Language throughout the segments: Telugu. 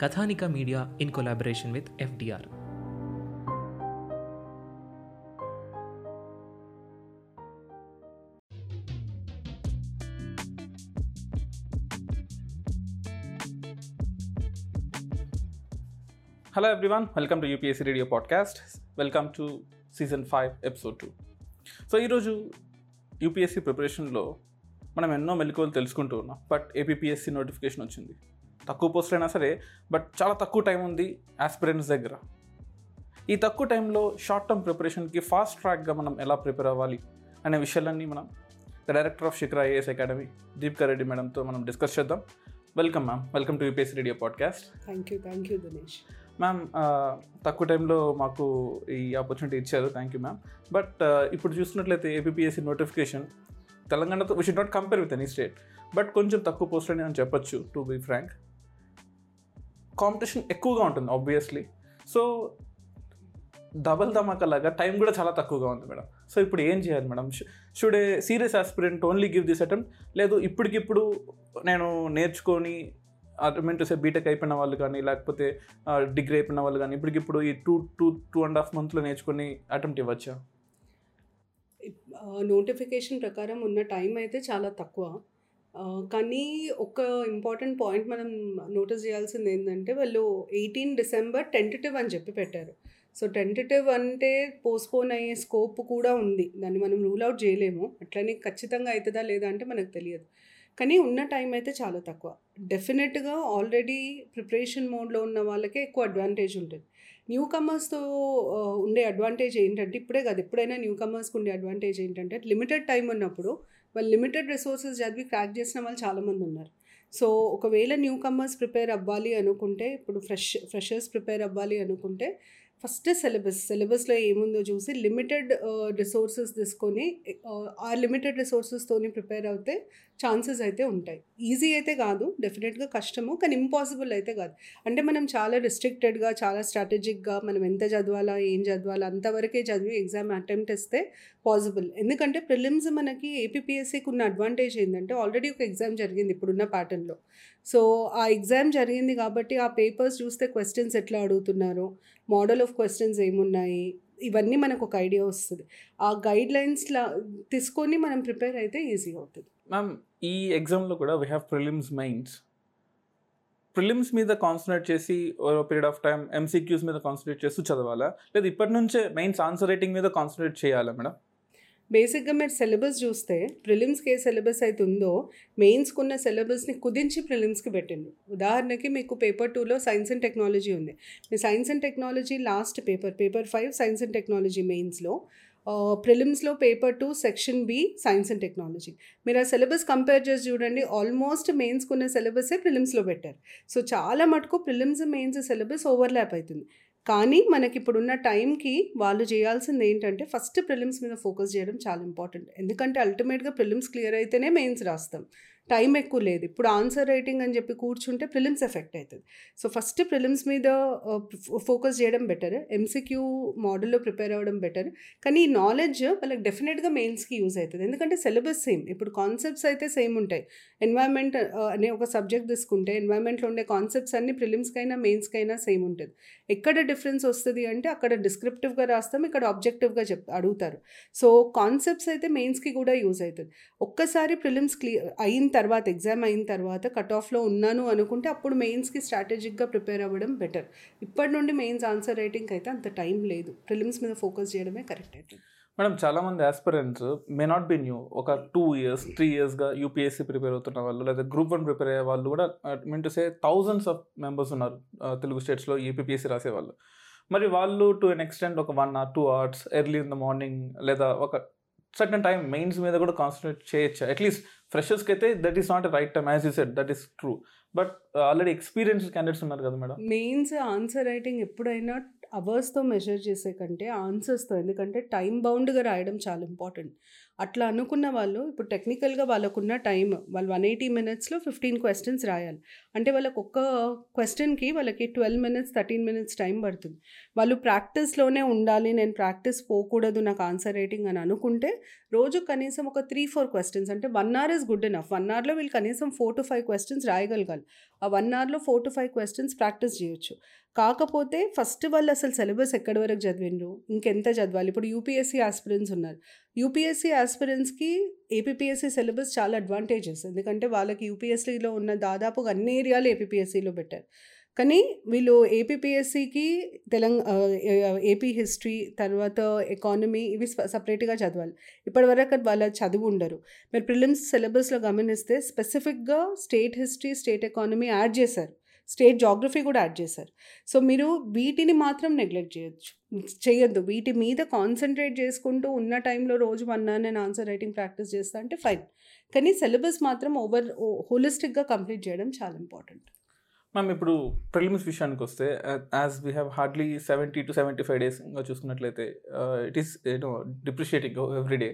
Kathanika media in collaboration with FDR. Hello everyone welcome to UPSC radio podcast welcome to season five episode two so ఈరోజు యూపీఎస్సీ ప్రిపరేషన్లో మనం ఎన్నో మెలకువలు తెలుసుకుంటూ ఉన్నాం బట్ ఏపీఎస్సీ నోటిఫికేషన్ వచ్చింది. తక్కువ పోస్ట్ అయినా సరే బట్ చాలా తక్కువ టైం ఉంది ఆస్పిరెంట్స్ దగ్గర. ఈ తక్కువ టైంలో షార్ట్ టర్మ్ ప్రిపరేషన్కి ఫాస్ట్ ట్రాక్గా మనం ఎలా ప్రిపేర్ అవ్వాలి అనే విషయాలన్నీ మనం the director of Shikhar IAS academy Deepika Reddy మేడంతో మనం డిస్కస్ చేద్దాం. Welcome ma'am welcome to UPSC radio podcast thank you thank you Dinesh ma'am తక్కువ టైంలో మాకు ఈ ఆపర్చునిటీ ఇచ్చారు. థ్యాంక్ యూ మ్యామ్ బట్ ఇప్పుడు చూస్తున్నట్లయితే ఏపీఎస్సీ నోటిఫికేషన్ తెలంగాణతో we should not compare with any state but కొంచెం తక్కువ పోస్ట్ అని నేను చెప్పొచ్చు టు బీ ఫ్రాంక్ కాంపిటీషన్ ఎక్కువగా ఉంటుంది ఆబ్వియస్లీ సో డబల్ ధమాకా లాగా టైం కూడా చాలా తక్కువగా ఉంది మేడం. సో ఇప్పుడు ఏం చేయాలి madam? Should a serious aspirant only give this attempt లేదు ఇప్పటికిప్పుడు నేను నేర్చుకొని మీన్ టు సే బీటెక్ అయిపోయిన వాళ్ళు కానీ లేకపోతే డిగ్రీ అయిపోయిన వాళ్ళు కానీ ఇప్పటికిప్పుడు ఈ two two two and half మంత్లో నేర్చుకొని అటెంప్ట్ ఇవ్వచ్చా? నోటిఫికేషన్ ప్రకారం ఉన్న టైం అయితే చాలా తక్కువ. కానీ ఒక ఇంపార్టెంట్ పాయింట్ మనం నోటీస్ చేయాల్సింది ఏంటంటే వాళ్ళు ఎయిటీన్ డిసెంబర్ టెంటేటివ్ అని చెప్పి పెట్టారు. సో టెంటేటివ్ అంటే పోస్ట్పోన్ అయ్యే స్కోప్ కూడా ఉంది. దాన్ని మనం రూల్ అవుట్ చేయలేము. అట్లనే ఖచ్చితంగా అవుతుందా లేదా అంటే మనకు తెలియదు. కానీ ఉన్న టైం అయితే చాలా తక్కువ. డెఫినెట్గా ఆల్రెడీ ప్రిపరేషన్ మోడ్లో ఉన్న వాళ్ళకే ఎక్కువ అడ్వాంటేజ్ ఉంటుంది. న్యూ కమర్స్తో ఉండే అడ్వాంటేజ్ ఏంటంటే ఇప్పుడే కాదు. ఎప్పుడైనా న్యూ కమర్స్కి ఉండే అడ్వాంటేజ్ ఏంటంటే లిమిటెడ్ టైం ఉన్నప్పుడు వాళ్ళు లిమిటెడ్ రిసోర్సెస్ చదివి క్రాక్ చేసిన వాళ్ళు చాలామంది ఉన్నారు. సో ఒకవేళ న్యూ కమర్స్ ప్రిపేర్ అవ్వాలి అనుకుంటే ఇప్పుడు ఫ్రెష్ ఫ్రెషర్స్ ప్రిపేర్ అవ్వాలి అనుకుంటే ఫస్ట్ సిలబస్ సిలబస్లో ఏముందో చూసి లిమిటెడ్ రిసోర్సెస్ uh, తీసుకొని uh, ఆ, ఆ లిమిటెడ్ రిసోర్సెస్తోని ప్రిపేర్ అవుతే ఛాన్సెస్ అయితే ఉంటాయి. ఈజీ అయితే కాదు డెఫినెట్గా కష్టము కానీ ఇంపాసిబుల్ అయితే కాదు. అంటే మనం చాలా రిస్ట్రిక్టెడ్గా చాలా స్ట్రాటజిక్గా మనం ఎంత చదవాలా ఏం చదవాలా అంతవరకే చదివి ఎగ్జామ్ అటెంప్ట్ ఇస్తే పాసిబుల్ ఎందుకంటే ప్రిలిమ్స్ మనకి ఏపీపీఎస్సీకి ఉన్న అడ్వాంటేజ్ ఏంటంటే ఆల్రెడీ ఒక ఎగ్జామ్ జరిగింది ఇప్పుడున్న ప్యాటర్న్లో సో ఆ ఎగ్జామ్ జరిగింది కాబట్టి ఆ పేపర్స్ చూస్తే క్వశ్చన్స్ ఎట్లా అడుగుతున్నారు మోడల్ ఆఫ్ క్వశ్చన్స్ ఏమున్నాయి ఇవన్నీ మనకు ఒక ఐడియా వస్తుంది. ఆ గైడ్ లైన్స్లా తీసుకొని మనం ప్రిపేర్ అయితే ఈజీ అవుతుంది. మ్యామ్ ఈ ఎగ్జామ్లో కూడా we have prelims minds prelims మీద కాన్సన్ట్రేట్ చేసి పీరియడ్ ఆఫ్ టైం ఎంసీక్యూస్ మీద కాన్సన్ట్రేట్ చేస్తూ చదవాలా? లేదా ఇప్పటి నుంచే మెయిన్స్ ఆన్సర్ రైటింగ్ మీద కాన్సన్ట్రేట్ చేయాలా మేడం? బేసిక్గా మీరు సిలబస్ చూస్తే ప్రిలిమ్స్కి ఏ సిలబస్ అయితే ఉందో మెయిన్స్కి ఉన్న సిలబస్ని కుదించి ప్రిలిమ్స్కి పెట్టిండు ఉదాహరణకి మీకు పేపర్ టూలో సైన్స్ అండ్ టెక్నాలజీ ఉంది. మీ science and technology last paper paper five science and technology మెయిన్స్లో ప్రిలిమ్స్లో paper two section B science and technology మీరు ఆ సిలబస్ కంపేర్ చేసి చూడండి ఆల్మోస్ట్ మెయిన్స్ ఉన్న సిలబసే ప్రిలిమ్స్లో పెట్టారు. సో చాలా మటుకు ప్రిలిమ్స్ మెయిన్స్ సిలబస్ ఓవర్లాప్ అవుతుంది కానీ మనకి ఇప్పుడున్న టైంకి వాళ్ళు చేయాల్సింది ఏంటంటే ఫస్ట్ ప్రిలిమ్స్ మీద ఫోకస్ చేయడం చాలా ఇంపార్టెంట్ ఎందుకంటే అల్టిమేట్గా ప్రిలిమ్స్ క్లియర్ అయితేనే మెయిన్స్ రాస్తాం. టైం ఎక్కువ లేదు. ఇప్పుడు ఆన్సర్ రైటింగ్ అని చెప్పి కూర్చుంటే ప్రిలిమ్స్ ఎఫెక్ట్ అవుతుంది సో ఫస్ట్ ప్రిలిమ్స్ మీద ఫోకస్ చేయడం బెటర్. ఎంసీక్యూ మోడల్లో ప్రిపేర్ అవ్వడం బెటర్. కానీ ఈ నాలెడ్జ్ వాళ్ళకి డెఫినెట్గా మెయిన్స్కి యూజ్ అవుతుంది ఎందుకంటే సిలబస్ సేమ్. ఇప్పుడు కాన్సెప్ట్స్ అయితే సేమ్ ఉంటాయి. ఎన్వైర్న్మెంట్ అనే ఒక సబ్జెక్ట్ తీసుకుంటే ఎన్వైర్న్మెంట్లో ఉండే కాన్సెప్ట్స్ అన్ని ప్రిలిమ్స్కైనా మెయిన్స్కైనా సేమ్ ఉంటుంది. ఎక్కడ డిఫరెన్స్ వస్తుంది అంటే అక్కడ డిస్క్రిప్టివ్గా రాస్తాం ఇక్కడ ఆబ్జెక్టివ్గా చెప్ అడుగుతారు. సో కాన్సెప్ట్స్ అయితే మెయిన్స్కి కూడా యూజ్ అవుతుంది ఒక్కసారి ప్రిలిమ్స్ క్లియర్ అయిన తర్వాత ఎగ్జామ్ అయిన తర్వాత కట్ ఆఫ్లో ఉన్నాను అనుకుంటే అప్పుడు మెయిన్స్కి స్ట్రాటజిక్గా ప్రిపేర్ అవ్వడం బెటర్ ఇప్పటి నుండి మెయిన్స్ ఆన్సర్ రైటింగ్కి అయితే అంత టైం లేదు. ప్రిలిమ్స్ మీద ఫోకస్ చేయడమే కరెక్ట్ అవుతుంది మేడం చాలామంది aspirants may not be new ఒక టూ ఇయర్స్ త్రీ ఇయర్స్గా యూపీఎస్సీ ప్రిపేర్ అవుతున్న వాళ్ళు లేదా గ్రూప్ వన్ ప్రిపేర్ అయ్యే వాళ్ళు కూడా mean to say thousands of members ఉన్నారు తెలుగు స్టేట్స్లో ఏపీపీఎస్సీ రాసేవాళ్ళు మరి వాళ్ళు టు ఎన్ ఎక్స్టెంట్ ఒక one or two hours early in the morning లేదా ఒక సర్టన్ టైం మెయిన్స్ మీద కూడా కాన్సన్ట్రేట్ చేయొచ్చు? అట్లీస్ట్ ఫ్రెషర్స్కి అయితే that is not right time as you set that is true but already experience candidates ఉన్నారు కదా మేడం? మెయిన్స్ ఆన్సర్ రైటింగ్ ఎప్పుడైనా అవర్స్తో మెజర్ చేసే కంటే ఆన్సర్స్తో ఎందుకంటే టైం బౌండ్గా రాయడం చాలా ఇంపార్టెంట్. అట్లా అనుకున్న వాళ్ళు ఇప్పుడు టెక్నికల్గా వాళ్ళకున్న టైం వాళ్ళు వన్ ఎయిటీ మినిట్స్లో ఫిఫ్టీన్ క్వశ్చన్స్ రాయాలి. అంటే వాళ్ళకి ఒక్క క్వశ్చన్కి వాళ్ళకి twelve minutes thirteen minutes time పడుతుంది. వాళ్ళు ప్రాక్టీస్లోనే ఉండాలి నేను ప్రాక్టీస్ పోకూడదు నాకు ఆన్సర్ రైటింగ్ అని అనుకుంటే రోజు కనీసం ఒక త్రీ ఫోర్ క్వశ్చన్స్ అంటే one hour is good enough one అవర్లో వీళ్ళు కనీసం ఫోర్ టు ఫైవ్ క్వశ్చన్స్ రాయగలగాలి. ఆ వన్ అవర్లో four to five questions practice చేయొచ్చు. కాకపోతే ఫస్ట్ వాళ్ళు అసలు సిలబస్ ఎక్కడి వరకు చదివిండ్రు? ఇంకెంత చదవాలి? ఇప్పుడు యూపీఎస్సీ ఆస్పిరెంట్స్ ఉన్నారు. యూపీఎస్సీ ఆస్పిరెంట్స్కి ఏపీఎస్సీ సిలబస్ చాలా అడ్వాంటేజెస్ ఎందుకంటే వాళ్ళకి యూపీఎస్సీలో ఉన్న దాదాపుగా అన్ని ఏరియాలు ఏపీఎస్సీలో పెట్టారు. కానీ వీళ్ళు ఏపీఎస్సికి తెలంగాణ ఏపీ హిస్టరీ తర్వాత ఎకానమీ ఇవి సపరేట్గా చదవాలి. ఇప్పటివరకు వాళ్ళ చదువు ఉండరు. మీరు ప్రిలిమ్స్ సిలబస్లో గమనిస్తే స్పెసిఫిక్గా state history state economy add చేశారు. స్టేట్ జాగ్రఫీ కూడా యాడ్ చేశారు. సో మీరు వీటిని మాత్రం నెగ్లెక్ట్ చేయొచ్చు. చేయొద్దు. వీటి మీద కాన్సన్ట్రేట్ చేసుకుంటూ ఉన్న టైంలో రోజు వన్ అవర్ నేను ఆన్సర్ రైటింగ్ ప్రాక్టీస్ చేస్తా అంటే ఫైన్. కానీ సిలబస్ మాత్రం ఓవర్ హోలిస్టిక్గా కంప్లీట్ చేయడం చాలా ఇంపార్టెంట్. మ్యామ్ ఇప్పుడు ప్రిలిమ్స్ విషయానికి వస్తే as we have hardly seventy two seventy five days ఇంకా చూసుకున్నట్లయితే it is you know depreciating everyday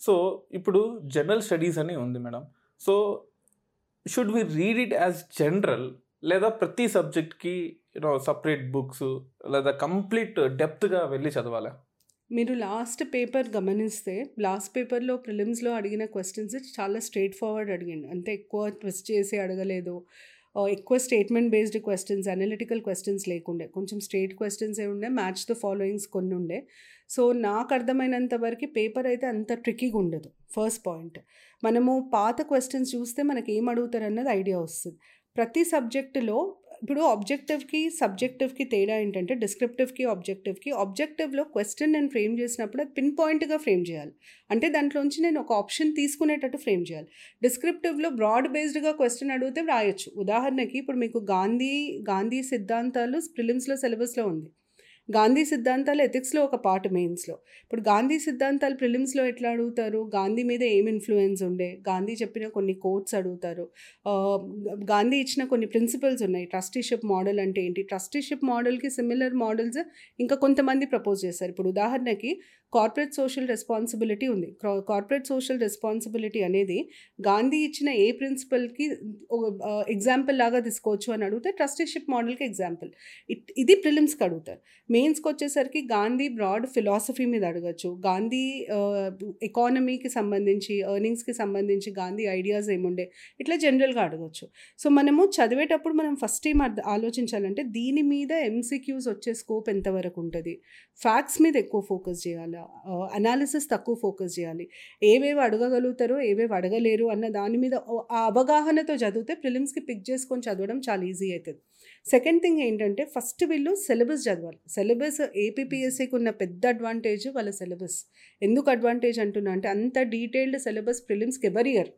so ఇప్పుడు జనరల్ స్టడీస్ అని ఉంది madam so should we read it as general లేదా ప్రతి సబ్జెక్ట్కి యూనో సపరేట్ బుక్స్ లేదా కంప్లీట్ డెప్త్గా వెళ్ళి చదవాలా? మీరు లాస్ట్ పేపర్ గమనిస్తే లాస్ట్ పేపర్లో ప్రిలిమ్స్లో అడిగిన క్వశ్చన్స్ చాలా స్ట్రైట్ ఫార్వర్డ్ అడిగిండు. అంతే ఎక్కువ ట్విస్ట్ చేసి అడగలేదు. ఎక్కువ statement based questions analytical questions లేకుండే. కొంచెం స్ట్రేట్ క్వశ్చన్స్ ఏ ఉండే మ్యాచ్ ద ఫాలోయింగ్స్ కొన్ని ఉండే. సో నాకు అర్థమైనంత వరకు పేపర్ అయితే అంత ట్రిక్కీగా ఉండదు. ఫస్ట్ పాయింట్ మనము పాత క్వశ్చన్స్ చూస్తే మనకి ఏం అడుగుతారు అన్నది ఐడియా వస్తుంది. ప్రతి సబ్జెక్టులో ఇప్పుడు ఆబ్జెక్టివ్కి సబ్జెక్టివ్కి తేడా ఏంటంటే డిస్క్రిప్టివ్కి ఆబ్జెక్టివ్కి ఆబ్జెక్టివ్లో క్వశ్చన్ నేను ఫ్రేమ్ చేసినప్పుడు అది పిన్ పాయింట్గా ఫ్రేమ్ చేయాలి. అంటే దాంట్లోంచి నేను ఒక ఆప్షన్ తీసుకునేటట్టు ఫ్రేమ్ చేయాలి. డిస్క్రిప్టివ్లో బ్రాడ్ బేస్డ్గా క్వశ్చన్ అడిగితే రాయొచ్చు. ఉదాహరణకి ఇప్పుడు మీకు గాంధీ గాంధీ సిద్ధాంతాలు ప్రిలిమ్స్లో సిలబస్లో ఉంది. గాంధీ సిద్ధాంతాలు ఎథిక్స్లో ఒక పార్ట్ మెయిన్స్లో. ఇప్పుడు గాంధీ సిద్ధాంతాలు ప్రిలిమ్స్లో ఎట్లా అడుగుతారు? గాంధీ మీద ఏం ఇన్ఫ్లుయెన్స్ ఉండే? గాంధీ చెప్పిన కొన్ని కోట్స్ అడుగుతారు. గాంధీ ఇచ్చిన కొన్ని ప్రిన్సిపల్స్ ఉన్నాయి. ట్రస్టీషిప్ మోడల్ అంటే ఏంటి? ట్రస్టీషిప్ మోడల్కి సిమిలర్ మోడల్స్ ఇంకా కొంతమంది ప్రపోజ్ చేశారు. ఇప్పుడు ఉదాహరణకి కార్పొరేట్ సోషల్ రెస్పాన్సిబిలిటీ ఉంది. కార్పొరేట్ సోషల్ రెస్పాన్సిబిలిటీ అనేది గాంధీ ఇచ్చిన ఏ ప్రిన్సిపల్కి ఎగ్జాంపుల్ లాగా తీసుకోవచ్చు అని అడిగితే ట్రస్టీషిప్ మోడల్కి ఎగ్జాంపుల్. ఇది ప్రిలిమ్స్కి అడుగుతారు. మెయిన్స్కి వచ్చేసరికి గాంధీ బ్రాడ్ ఫిలాసఫీ మీద అడగచ్చు. గాంధీ ఎకానమీకి సంబంధించి ఎర్నింగ్స్కి సంబంధించి గాంధీ ఐడియాస్ ఏముండే ఇట్లా జనరల్గా అడగచ్చు. సో మనము చదివేటప్పుడు మనం ఫస్ట్ ఏం అర్థ ఆలోచించాలంటే దీని మీద ఎంసీక్యూస్ వచ్చే స్కోప్ ఎంతవరకు ఉంటుంది? ఫ్యాక్ట్స్ మీద ఎక్కువ ఫోకస్ చేయాలి. అనాలిసిస్ తక్కువ ఫోకస్ చేయాలి. ఏవేవి అడగగలుగుతారో ఏవేవి అడగలేరు అన్న దాని మీద ఆ అవగాహనతో చదివితే ప్రిలిమ్స్కి పిక్ చేసుకొని చదవడం చాలా ఈజీ అవుతుంది సెకండ్ థింగ్ ఏంటంటే ఫస్ట్ వీళ్ళు సిలబస్ చదవాలి. సిలబస్ ఏపీపీఎస్సీకి ఉన్న పెద్ద అడ్వాంటేజ్ వాళ్ళ సిలబస్ ఎందుకు అడ్వాంటేజ్ అంటున్నా అంటే అంత డీటెయిల్డ్ సిలబస్ ప్రిలిమ్స్కి ఎవరి ఇయర్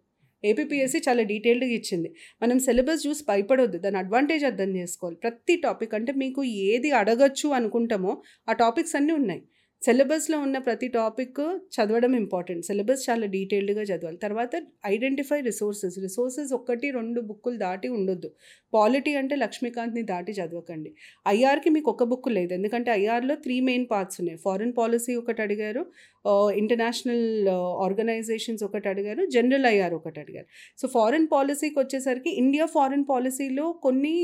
ఏపీపీఎస్సీ చాలా డీటెయిల్డ్గా ఇచ్చింది. మనం సిలబస్ చూసి భయపడొద్దు. దాని అడ్వాంటేజ్ అర్థం చేసుకోవాలి. ప్రతి టాపిక్ అంటే మీకు ఏది అడగచ్చు అనుకుంటామో ఆ టాపిక్స్ అన్నీ ఉన్నాయి. సిలబస్లో ఉన్న ప్రతి టాపిక్ చదవడం ఇంపార్టెంట్. సిలబస్ చాలా డీటెయిల్డ్గా చదవాలి. తర్వాత ఐడెంటిఫై రిసోర్సెస్. రిసోర్సెస్ ఒకటి రెండు బుక్కులు దాటి ఉండొద్దు. పాలిటీ అంటే లక్ష్మీకాంత్ని దాటి చదవకండి. ఐఆర్కి మీకు ఒక బుక్ లేదు. ఎందుకంటే ఐఆర్లో త్రీ మెయిన్ పార్ట్స్ ఉన్నాయి. ఫారిన్ పాలసీ ఒకటి అడిగారు ఇంటర్నేషనల్ ఆర్గనైజేషన్స్ ఒకటి అడిగారు జనరల్ ఐఆర్ ఒకటి అడిగారు. సో ఫారిన్ పాలసీకి వచ్చేసరికి ఇండియా ఫారిన్ పాలసీలో కొన్ని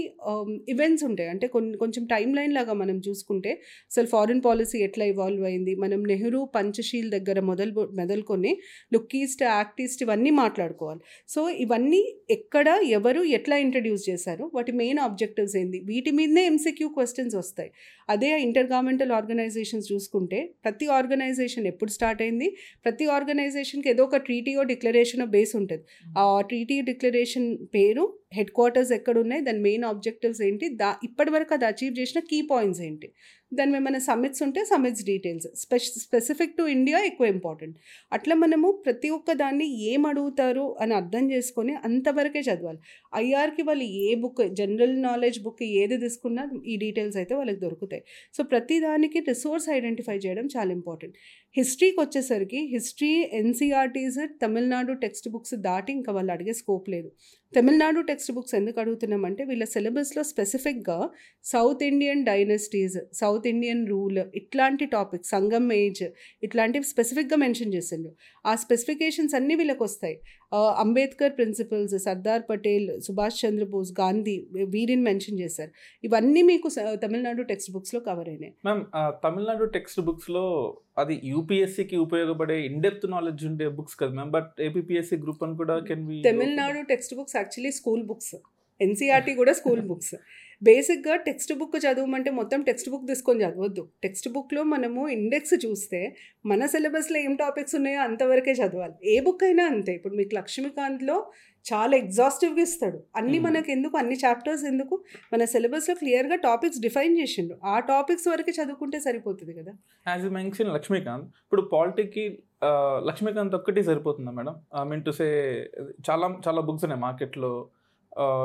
ఈవెంట్స్ ఉంటాయి. అంటే కొన్ని కొంచెం టైం లైన్ లాగా మనం చూసుకుంటే అసలు ఫారిన్ పాలసీ ఎట్లా ఇవాల్వ్ అయింది? మనం నెహ్రూ పంచశీల్ దగ్గర మొదలు మొదలుకొని లుక్ ఈస్ట్ యాక్ట్ ఈస్ట్ ఇవన్నీ మాట్లాడుకోవాలి. సో ఇవన్నీ ఎక్కడ ఎవరు ఎట్లా ఇంట్రడ్యూస్ చేశారు? చేశారో వాటి మెయిన్ ఆబ్జెక్టివ్స్ ఏంది? వీటి మీదనే ఎంసీక్యూ క్వశ్చన్స్ వస్తాయి. అదే ఇంటర్ గవర్నమెంటల్ ఆర్గనైజేషన్స్ చూసుకుంటే ప్రతి ఆర్గనైజేషన్ ఎప్పుడు స్టార్ట్ అయింది? ప్రతి ఆర్గనైజేషన్కి ఏదో ఒక ట్రీటీయో డిక్లరేషన్ బేస్ ఉంటుంది. ఆ ట్రీటీ డిక్లరేషన్ పేరు హెడ్ క్వార్టర్స్ ఎక్కడ ఉన్నాయి దాని మెయిన్ ఆబ్జెక్టివ్స్ ఏంటి? దా ఇప్పటివరకు అది అచీవ్ చేసిన కీ పాయింట్స్ ఏంటి? దాని ఏమైనా సమ్మిట్స్ ఉంటే సమ్మిట్స్ డీటెయిల్స్ స్పెష స్పెసిఫిక్ టు ఇండియా ఎక్కువ ఇంపార్టెంట్ అట్లా మనము ప్రతి ఒక్క దాన్ని ఏం అడుగుతారు అని అర్థం చేసుకొని అంతవరకే చదవాలి. ఐఆర్కి వాళ్ళు ఏ బుక్ జనరల్ నాలెడ్జ్ బుక్ ఏది తీసుకున్నా ఈ డీటెయిల్స్ అయితే వాళ్ళకి దొరుకుతాయి. సో ప్రతి దానికి రిసోర్స్ ఐడెంటిఫై చేయడం చాలా ఇంపార్టెంట్ హిస్టరీకి వచ్చేసరికి history NCERTs Tamil Nadu text books దాటి ఇంకా వాళ్ళు అడిగే స్కోప్ లేదు. తమిళనాడు టెక్స్ట్ బుక్స్ ఎందుకు అడుగుతున్నామంటే వీళ్ళ సిలబస్లో స్పెసిఫిక్గా south Indian dynasties south Indian rule ఇట్లాంటి టాపిక్స్ సంగమ్ ఏజ్ ఇట్లాంటివి స్పెసిఫిక్గా మెన్షన్ చేసిండు. ఆ స్పెసిఫికేషన్స్ అన్నీ వీళ్ళకి వస్తాయి అంబేద్కర్ ప్రిన్సిపల్స్ సర్దార్ పటేల్ సుభాష్ చంద్రబోస్ గాంధీ వీరిని మెన్షన్ చేశారు. ఇవన్నీ మీకు తమిళనాడు టెక్స్ట్ బుక్స్లో కవర్ అయినాయి. మ్యామ్ తమిళనాడు టెక్స్ట్ బుక్స్లో అది యూపీఎస్సీకి ఉపయోగపడే ఇన్డెప్త్ నాలెడ్జ్ ఉండే బుక్స్ కదా మ్యామ్ బట్ ఏపీఎస్సీ గ్రూప్ అని కూడా can be Tamil Nadu text books actually school books. NCERT కూడా స్కూల్ బుక్స్. బేసిక్గా టెక్స్ట్ బుక్ చదవమంటే మొత్తం టెక్స్ట్ బుక్ తీసుకొని చదవద్దు. టెక్స్ట్ బుక్లో మనము ఇండెక్స్ చూస్తే మన సిలబస్లో ఏం టాపిక్స్ ఉన్నాయో అంతవరకే చదవాలి. ఏ బుక్ అయినా అంతే. ఇప్పుడు మీకు లక్ష్మీకాంత్లో చాలా ఎగ్జాస్టివ్గా ఇస్తాడు. అన్ని. మనకు ఎందుకు? అన్ని చాప్టర్స్ ఎందుకు? మన సిలబస్లో క్లియర్గా టాపిక్స్ డిఫైన్ చేసిండు. ఆ టాపిక్స్ వరకే చదువుకుంటే సరిపోతుంది కదా. యాజ్ యూ మెన్షన్ లక్ష్మీకాంత్ ఇప్పుడు పాలిటిక్కి లక్ష్మీకాంత్ ఒక్కటి సరిపోతుందా madam? I mean to say చాలా చాలా బుక్స్ ఉన్నాయి మార్కెట్లో.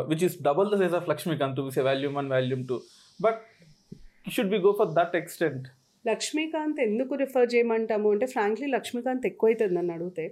Which is double the size of Laxmikanth to say volume one volume two but should be go for that extent Laxmikanth ఎందుకు రిఫర్ చేయమంటాము అంటే ఫ్రాంక్లీ లక్ష్మీకాంత్ ఎక్కువ అవుతుంది నన్ను అడిగితే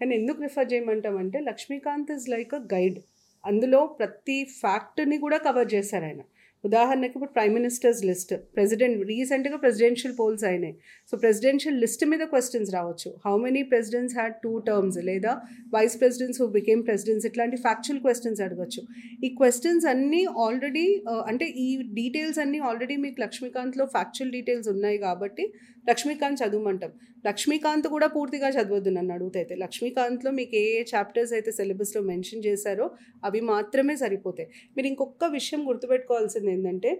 కానీ ఎందుకు refer చేయమంటామంటే Laxmikanth is like a guide అందులో ప్రతి ఫ్యాక్ట్ని కూడా కవర్ చేశారు ఆయన. ఉదాహరణకి ఇప్పుడు ప్రైమ్ మినిస్టర్స్ లిస్ట్ ప్రెసిడెంట్ రీసెంట్గా ప్రెసిడెన్షియల్ పోల్స్ అయినాయి. సో ప్రెసిడెన్షియల్ లిస్ట్ మీద క్వశ్చన్స్ రావచ్చు. How many presidents had two terms లేదా vice presidents who became presidents ఇట్లాంటి ఫ్యాక్చువల్ క్వశ్చన్స్ అడగచ్చు. ఈ క్వశ్చన్స్ అన్నీ ఆల్రెడీ uh, అంటే ఈ డీటెయిల్స్ అన్నీ ఆల్రెడీ మీకు లక్ష్మీకాంత్లో ఫ్యాక్చువల్ డీటెయిల్స్ ఉన్నాయి కాబట్టి లక్ష్మీకాంత్ చదవమంటాం. లక్ష్మీకాంత్ కూడా పూర్తిగా చదవద్దు నన్ను అడుగుతైతే. లక్ష్మీకాంత్లో మీకు ఏ చాప్టర్స్ అయితే సిలబస్లో మెన్షన్ చేశారో అవి మాత్రమే సరిపోతాయి. మీరు ఇంకొక విషయం గుర్తుపెట్టుకోవాల్సింది ఏంటంటే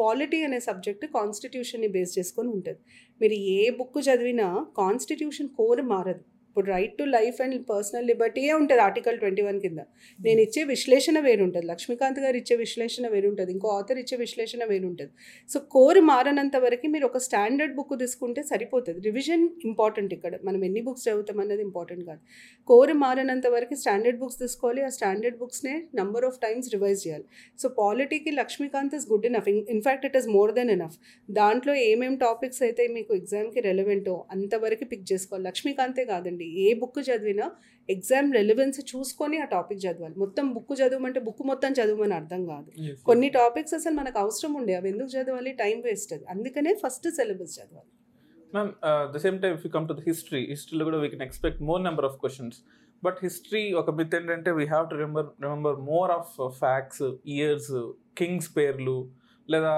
పాలిటీ అనే సబ్జెక్ట్ కాన్స్టిట్యూషన్ని బేస్ చేసుకొని ఉంటుంది. మీరు ఏ బుక్ చదివినా కాన్స్టిట్యూషన్ కోర్ మారదు. ఇప్పుడు right to life and personal లిబర్టీయే ఉంటుంది ఆర్టికల్ ట్వంటీ వన్ కింద. నేను ఇచ్చే విశ్లేషణ వేరుంటుంది. లక్ష్మీకాంత్ గారు ఇచ్చే విశ్లేషణ వేరుంటుంది. ఇంకో ఆథర్ ఇచ్చే విశ్లేషణ వేరుంటుంది. సో కోర్ మారనంత వరకు మీరు ఒక స్టాండర్డ్ బుక్ తీసుకుంటే సరిపోతుంది. రివిజన్ ఇంపార్టెంట్ ఇక్కడ. మనం ఎన్ని బుక్స్ చదువుతాం అన్నది ఇంపార్టెంట్ కాదు. కోర్ మారనంత వరకు స్టాండర్డ్ బుక్స్ తీసుకోవాలి. ఆ స్టాండర్డ్ బుక్స్నే నంబర్ ఆఫ్ టైమ్స్ రివైజ్ చేయాలి. So పాలిటీకి Laxmikanth is good enough in fact it is more than enough దాంట్లో ఏమేం టాపిక్స్ అయితే మీకు ఎగ్జామ్కి రెలవెంటో అంతవరకు పిక్ చేసుకోవాలి. లక్ష్మీకాంతే కాదండి. ఏ బుక్ చదివినా ఎగ్జామ్ రెలవెన్స్ చూసుకొని ఆ టాపిక్ చదవాలి. మొత్తం బుక్ చదవమంటే బుక్ మొత్తం చదవమని అర్థం కాదు. కొన్ని టాపిక్స్ అసలు మనకు అవసరం ఉండే అవి ఎందుకు చదవాలి? టైం వేస్ట్ అది. అందుకనే ఫస్ట్ సిలబస్ చదవాలి. Ma'am the same time if you come to the history హిస్టరీలో కూడా we can expect more number of questions but history ఒక మిత్ ఏంటంటే we have to remember remember more of facts years kings పేర్లు లేదా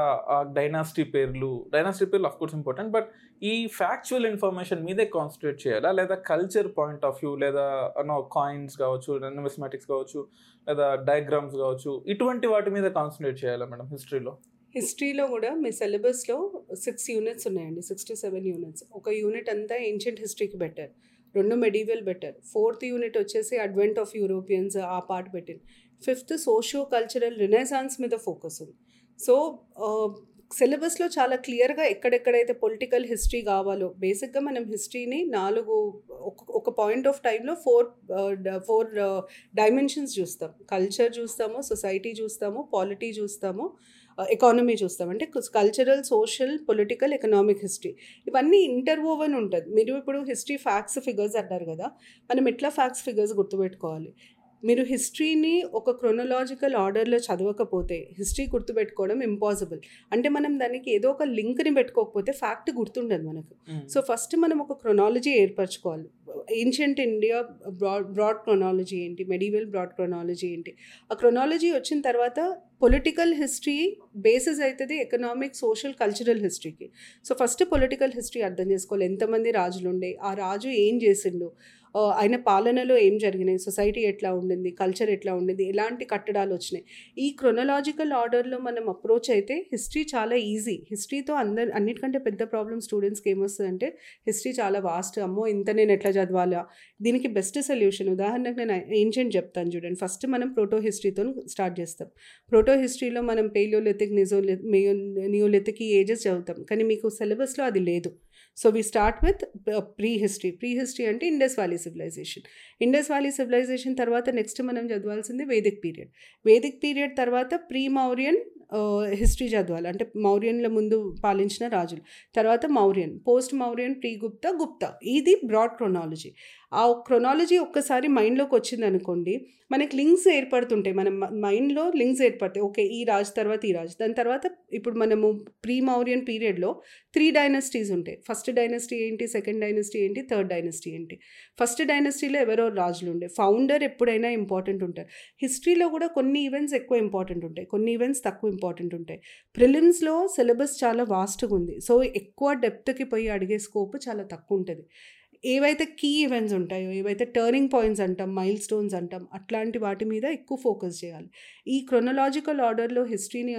డైనాసిటీ పేర్లు. డైనాసిటీ పేర్లు అఫ్ కోర్స్ ఇంపార్టెంట్ బట్ ఈ ఫ్యాక్చువల్ ఇన్ఫర్మేషన్ మీదే కాన్సన్ట్రేట్ చేయాలా? లేదా కల్చర్ పాయింట్ ఆఫ్ వ్యూ లేదా నో కాయిన్స్ కావచ్చు న్యూమిస్మాటిక్స్ కావచ్చు లేదా డయాగ్రామ్స్ కావచ్చు ఇటువంటి వాటి మీద కాన్సన్ట్రేట్ చేయాలా మేడం హిస్టరీలో హిస్టరీలో కూడా మీ సిలబస్లో సిక్స్ యూనిట్స్ ఉన్నాయండి సిక్స్ టు సెవెన్ యూనిట్స్ ఒక యూనిట్ అంతా ఏన్షియంట్ హిస్టరీకి బెటర్ రెండు మెడీవియల్ బెటర్ ఫోర్త్ యూనిట్ వచ్చేసి అడ్వెంట్ ఆఫ్ యూరోపియన్స్ ఆ పార్ట్ పెట్టింది ఫిఫ్త్ సోషియో కల్చరల్ రినైజాన్స్ మీద ఫోకస్ ఉంది. సో uh, సిలబస్లో చాలా క్లియర్గా ఎక్కడెక్కడైతే పొలిటికల్ హిస్టరీ కావాలో బేసిక్గా మనం హిస్టరీని నాలుగు ఒక ఒక పాయింట్ ఆఫ్ టైంలో ఫోర్ ఫోర్ డైమెన్షన్స్ చూస్తాం. కల్చర్ చూస్తాము సొసైటీ చూస్తాము పాలిటీ చూస్తాము ఎకానమీ చూస్తాం. అంటే cultural social political economic history. ఇవన్నీ ఇంటర్వోవన్ ఉంటుంది. మీరు ఇప్పుడు హిస్టరీ ఫ్యాక్ట్స్ ఫిగర్స్ అంటారు కదా మనం ఎట్లా ఫ్యాక్ట్స్ ఫిగర్స్ గుర్తుపెట్టుకోవాలి? మీరు హిస్టరీని ఒక క్రొనలాజికల్ ఆర్డర్లో చదవకపోతే హిస్టరీ గుర్తుపెట్టుకోవడం ఇంపాసిబుల్ అంటే మనం దానికి ఏదో ఒక లింక్ని పెట్టుకోకపోతే ఫ్యాక్ట్ గుర్తుండదు మనకు. సో ఫస్ట్ మనం ఒక chronology ఏర్పరచుకోవాలి. Ancient India broad broad chronology ఏంటి? మెడివల్ బ్రాడ్ క్రొనాలజీ ఏంటి? ఆ క్రొనాలజీ వచ్చిన తర్వాత పొలిటికల్ హిస్టరీ బేసిస్ అవుతుంది ఎకనామిక్ సోషల్ కల్చరల్ హిస్టరీకి సో ఫస్ట్ పొలిటికల్ హిస్టరీ అర్థం చేసుకోవాలి. ఎంతమంది రాజులు ఉండే ఆ రాజు ఏం చేసిండు? ఆయన పాలనలో ఏం జరిగినాయి? సొసైటీ ఎట్లా ఉండింది? కల్చర్ ఎట్లా ఉండింది? ఎలాంటి కట్టడాలు వచ్చినాయి? ఈ క్రొనలాజికల్ ఆర్డర్లో మనం అప్రోచ్ అయితే హిస్టరీ చాలా ఈజీ. హిస్టరీతో అందరు అన్నిటికంటే పెద్ద ప్రాబ్లమ్ స్టూడెంట్స్కి ఏమొస్తుందంటే హిస్టరీ చాలా వాస్ట్. అమ్మో ఇంత నేను ఎట్లా చదవాలా? దీనికి బెస్ట్ సొల్యూషన్. ఉదాహరణకు నేను ఏన్షియంట్ చెప్తాను చూడండి. ఫస్ట్ మనం ప్రోటో హిస్టరీతో స్టార్ట్ చేస్తాం. ప్రోటో హిస్టరీలో మనం పెయిలోలిథిక్ నిజోలి నియోలిథిక్ ఈ ఏజెస్ చదువుతాం. కానీ మీకు సిలబస్లో అది లేదు. So we start with prehistory prehistory అంటే Indus valley civilisation Indus valley civilisation తర్వాత నెక్స్ట్ మనం చదవాల్సింది వేదిక్ పీరియడ్ వేదిక్ పీరియడ్ తర్వాత ప్రీ మౌరియన్ హిస్టరీ చదవాలి. అంటే మౌర్యన్ల ముందు పాలించిన రాజులు. తర్వాత మౌర్యన్ పోస్ట్ మౌర్యన్ ప్రీ గుప్తా గుప్తా. ఇది బ్రాడ్ క్రొనాలజీ. ఆ క్రొనాలజీ ఒక్కసారి మైండ్లోకి వచ్చింది అనుకోండి మనకి లింక్స్ ఏర్పడుతుంటాయి. మన మైండ్లో లింక్స్ ఏర్పడతాయి. ఓకే ఈ రాజు తర్వాత ఈ రాజు. దాని తర్వాత ఇప్పుడు మనము ప్రీ మౌర్యన్ పీరియడ్లో త్రీ డైనస్టీస్ ఉంటాయి. ఫస్ట్ డైనస్టీ ఏంటి? సెకండ్ డైనస్టీ ఏంటి? థర్డ్ డైనస్టీ ఏంటి? ఫస్ట్ డైనస్టీలో ఎవరో రాజులు ఉండే. ఫౌండర్ ఎప్పుడైనా ఇంపార్టెంట్ ఉంటారు. హిస్టరీలో కూడా కొన్ని ఈవెంట్స్ ఎక్కువ ఇంపార్టెంట్ ఉంటాయి. కొన్ని ఈవెంట్స్ తక్కువ ఇంపార్టెంట్ ఉంటాయి. ప్రిలిమ్స్లో సిలబస్ చాలా వాస్ట్గా ఉంది. సో ఎక్కువ డెప్త్కి పోయి అడిగే స్కోప్ చాలా తక్కువ ఉంటుంది. ఏవైతే కీ ఈవెంట్స్ ఉంటాయో ఏవైతే టర్నింగ్ పాయింట్స్ అంటాం మైల్ స్టోన్స్ అంటాం అట్లాంటి వాటి మీద ఎక్కువ ఫోకస్ చేయాలి. ఈ క్రొనలాజికల్ ఆర్డర్లో హిస్టరీని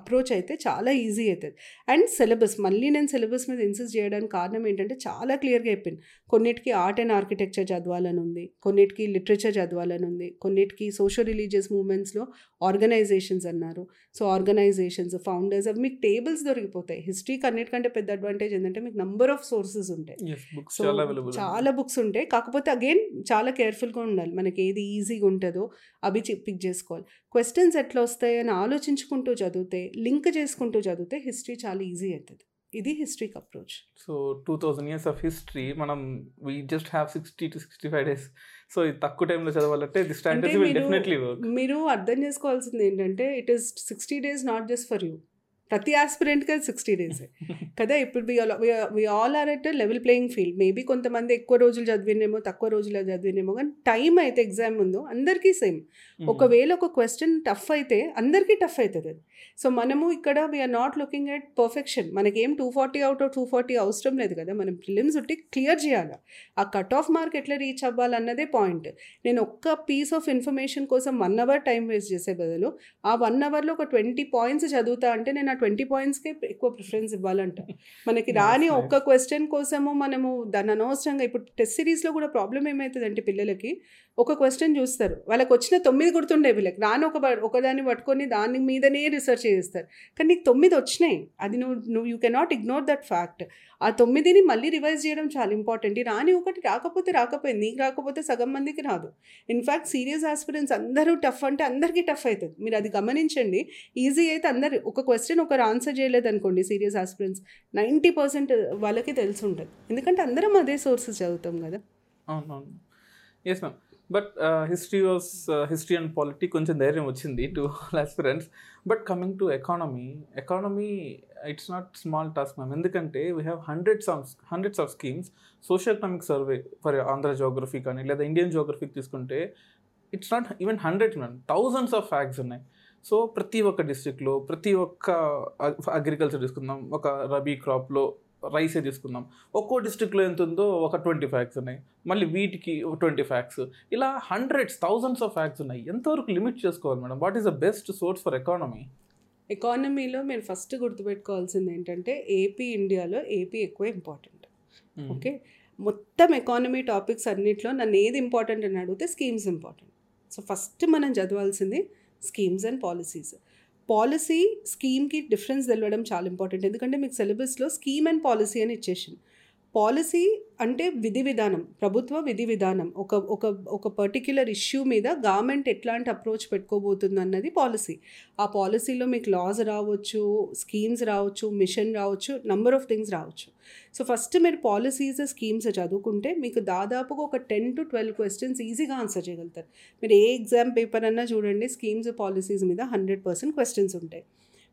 అప్రోచ్ అయితే చాలా ఈజీ అవుతుంది. అండ్ సిలబస్ మళ్ళీ నేను సిలబస్ మీద ఇన్సిస్ట్ చేయడానికి కారణం ఏంటంటే చాలా క్లియర్గా చెప్పింది కొన్నిటికి ఆర్ట్ అండ్ ఆర్కిటెక్చర్ చదవాలని ఉంది. కొన్నిటికి లిటరేచర్ చదవాలని ఉంది. కొన్నిటికి సోషల్ రిలీజియస్ మూమెంట్స్లో ఆర్గనైజేషన్స్ అన్నారు. సో ఆర్గనైజేషన్స్ ఫౌండర్స్ అవి మీకు టేబుల్స్ దొరికిపోతాయి. హిస్టరీకి అన్నిటికంటే పెద్ద అడ్వాంటేజ్ ఏంటంటే మీకు నంబర్ ఆఫ్ సోర్సెస్ ఉంటాయి. సో చాలా బుక్స్ ఉంటాయి. కాకపోతే అగైన్ చాలా కేర్ఫుల్గా ఉండాలి. మనకి ఏది ఈజీగా ఉంటుందో అవి పిక్ చేసుకోవాలి. క్వశ్చన్స్ ఎట్లా వస్తాయని ఆలోచించుకుంటూ చదివితే లింక్ చేసుకుంటూ చదివితే హిస్టరీ చాలా ఈజీ అవుతుంది. ఇది హిస్టరీకి approach. So two thousand years of history మనం we just have sixty to sixty five days so ఇది తక్కువ టైంలో చదవాలంటే ది స్ట్రాటజీ విల్ మీరు- డెఫినెట్లీ వర్క్ మీరు అర్థం చేసుకోవాల్సింది ఏంటంటే it is sixty days not just for you ప్రతి ఆస్పిరెంట్కి అది సిక్స్టీ డేస్ కదా ఇప్పుడు we all are at level playing field maybe కొంతమంది ఎక్కువ రోజులు చదివినేమో తక్కువ రోజులు చదివినేమో కానీ టైం అయితే ఎగ్జామ్ ముందు అందరికీ సేమ్ ఒకవేళ ఒక క్వశ్చన్ టఫ్ అయితే అందరికీ టఫ్ అవుతుంది అది. సో మనము ఇక్కడ we are not looking at perfection మనకేం two forty out of two forty అవసరం లేదు కదా. మనం ప్రిలిమ్స్ ఉట్టి క్లియర్ చేయాలి. ఆ కట్ ఆఫ్ మార్క్ ఎట్లా రీచ్ అవ్వాలన్నదే పాయింట్ నేను ఒక్క పీస్ ఆఫ్ ఇన్ఫర్మేషన్ కోసం వన్ అవర్ టైం వేస్ట్ చేసే బదులు ఆ వన్ అవర్లో ఒక ట్వంటీ పాయింట్స్ చదువుతా అంటే నేను ఆ ట్వంటీ పాయింట్స్కే ఎక్కువ ప్రిఫరెన్స్ ఇవ్వాలంట. మనకి రాని. ఒక్క క్వశ్చన్ కోసము మనము దాన్ని అనవసరంగా ఇప్పుడు టెస్ట్ సిరీస్లో కూడా ప్రాబ్లం ఏమవుతుందంటే పిల్లలకి ఒక క్వశ్చన్ చూస్తారు. వాళ్ళకి వచ్చిన తొమ్మిది గుర్తుండే వీళ్ళకి రాను ఒక ఒకదాన్ని పట్టుకొని దాని మీదనే రీసెర్చ్ చేస్తారు కానీ నీకు తొమ్మిది వచ్చినాయి. అది నువ్వు నువ్వు you cannot ignore that fact ఆ తొమ్మిదిని మళ్ళీ రివైజ్ చేయడం చాలా ఇంపార్టెంట్ ఈ రాని ఒకటి రాకపోతే రాకపోయింది నీకు రాకపోతే సగం మందికి రాదు. ఇన్ఫ్యాక్ట్ సీరియస్ ఆస్పిరెంట్స్ అందరూ టఫ్ అంటే అందరికీ టఫ్ అవుతుంది. మీరు అది గమనించండి. ఈజీ అయితే అందరు ఒక క్వశ్చన్ ఒకరు ఆన్సర్ చేయలేదు అనుకోండి సీరియస్ ఆస్పిరెంట్స్ నైంటీ పర్సెంట్ వాళ్ళకి తెలిసి ఉంటుంది. ఎందుకంటే అందరం అదే సోర్సెస్ చదువుతాం కదా. అవునవును. Yes ma'am but history was history and polity కొంచెం ధైర్యం వచ్చింది to aspirants but coming to economy economy it's not small task ma'am ఎందుకంటే we have hundreds of hundreds of schemes social economic survey for Andhra geography కానీ లేదా ఇండియన్ జోగ్రఫీకి తీసుకుంటే it's not even hundred ma'am thousands of facts ఉన్నాయి. సో ప్రతి ఒక్క డిస్టిక్లో ప్రతి ఒక్క అగ్రికల్చర్ తీసుకుందాం. ఒక రబీ క్రాప్లో రైసే తీసుకుందాం. ఒక్కో డిస్ట్రిక్ట్లో ఎంత ఉందో ఒక ట్వంటీ ఫ్యాక్ట్స్ ఉన్నాయి. మళ్ళీ వీటికి ట్వంటీ ఫ్యాక్ట్స్ ఇలా హండ్రెడ్స్ థౌజండ్స్ ఆఫ్ ఫ్యాక్ట్స్ ఉన్నాయి. ఎంతవరకు లిమిట్ చేసుకోవాలి madam? What is the best source for economy ఎకానమీలో మీరు ఫస్ట్ గుర్తుపెట్టుకోవాల్సింది ఏంటంటే ఏపీ ఇండియాలో ఏపీ ఎక్కువ ఇంపార్టెంట్ ఓకే? మొత్తం ఎకానమీ టాపిక్స్ అన్నిట్లో నన్ను ఏది ఇంపార్టెంట్ అని అడిగితే స్కీమ్స్ ఇంపార్టెంట్ సో ఫస్ట్ మనం చదవాల్సింది స్కీమ్స్ అండ్ పాలసీస్ పాలసీ స్కీమ్కి డిఫరెన్స్ తెలవడం చాలా ఇంపార్టెంట్. ఎందుకంటే మీకు సిలబస్లో స్కీమ్ అండ్ పాలసీ అని ఇచ్చేసింది. పాలసీ అంటే విధి విధానం ప్రభుత్వ విధి విధానం. ఒక ఒక ఒక పర్టిక్యులర్ ఇష్యూ మీద గవర్నమెంట్ ఎట్లాంటి అప్రోచ్ పెట్టుకోబోతుంది అన్నది పాలసీ ఆ పాలసీలో మీకు లాస్ రావచ్చు స్కీమ్స్ రావచ్చు మిషన్ రావచ్చు నంబర్ ఆఫ్ థింగ్స్ రావచ్చు. సో ఫస్ట్ మీరు పాలసీస్ స్కీమ్స్ చదువుకుంటే మీకు దాదాపుగా ఒక టెన్ టు ట్వెల్వ్ క్వశ్చన్స్ ఈజీగా ఆన్సర్ చేయగలుగుతారు. మీరు ఏ ఎగ్జామ్ పేపర్ అన్నా చూడండి స్కీమ్స్ పాలసీస్ మీద హండ్రెడ్ పర్సెంట్ క్వశ్చన్స్ ఉంటాయి.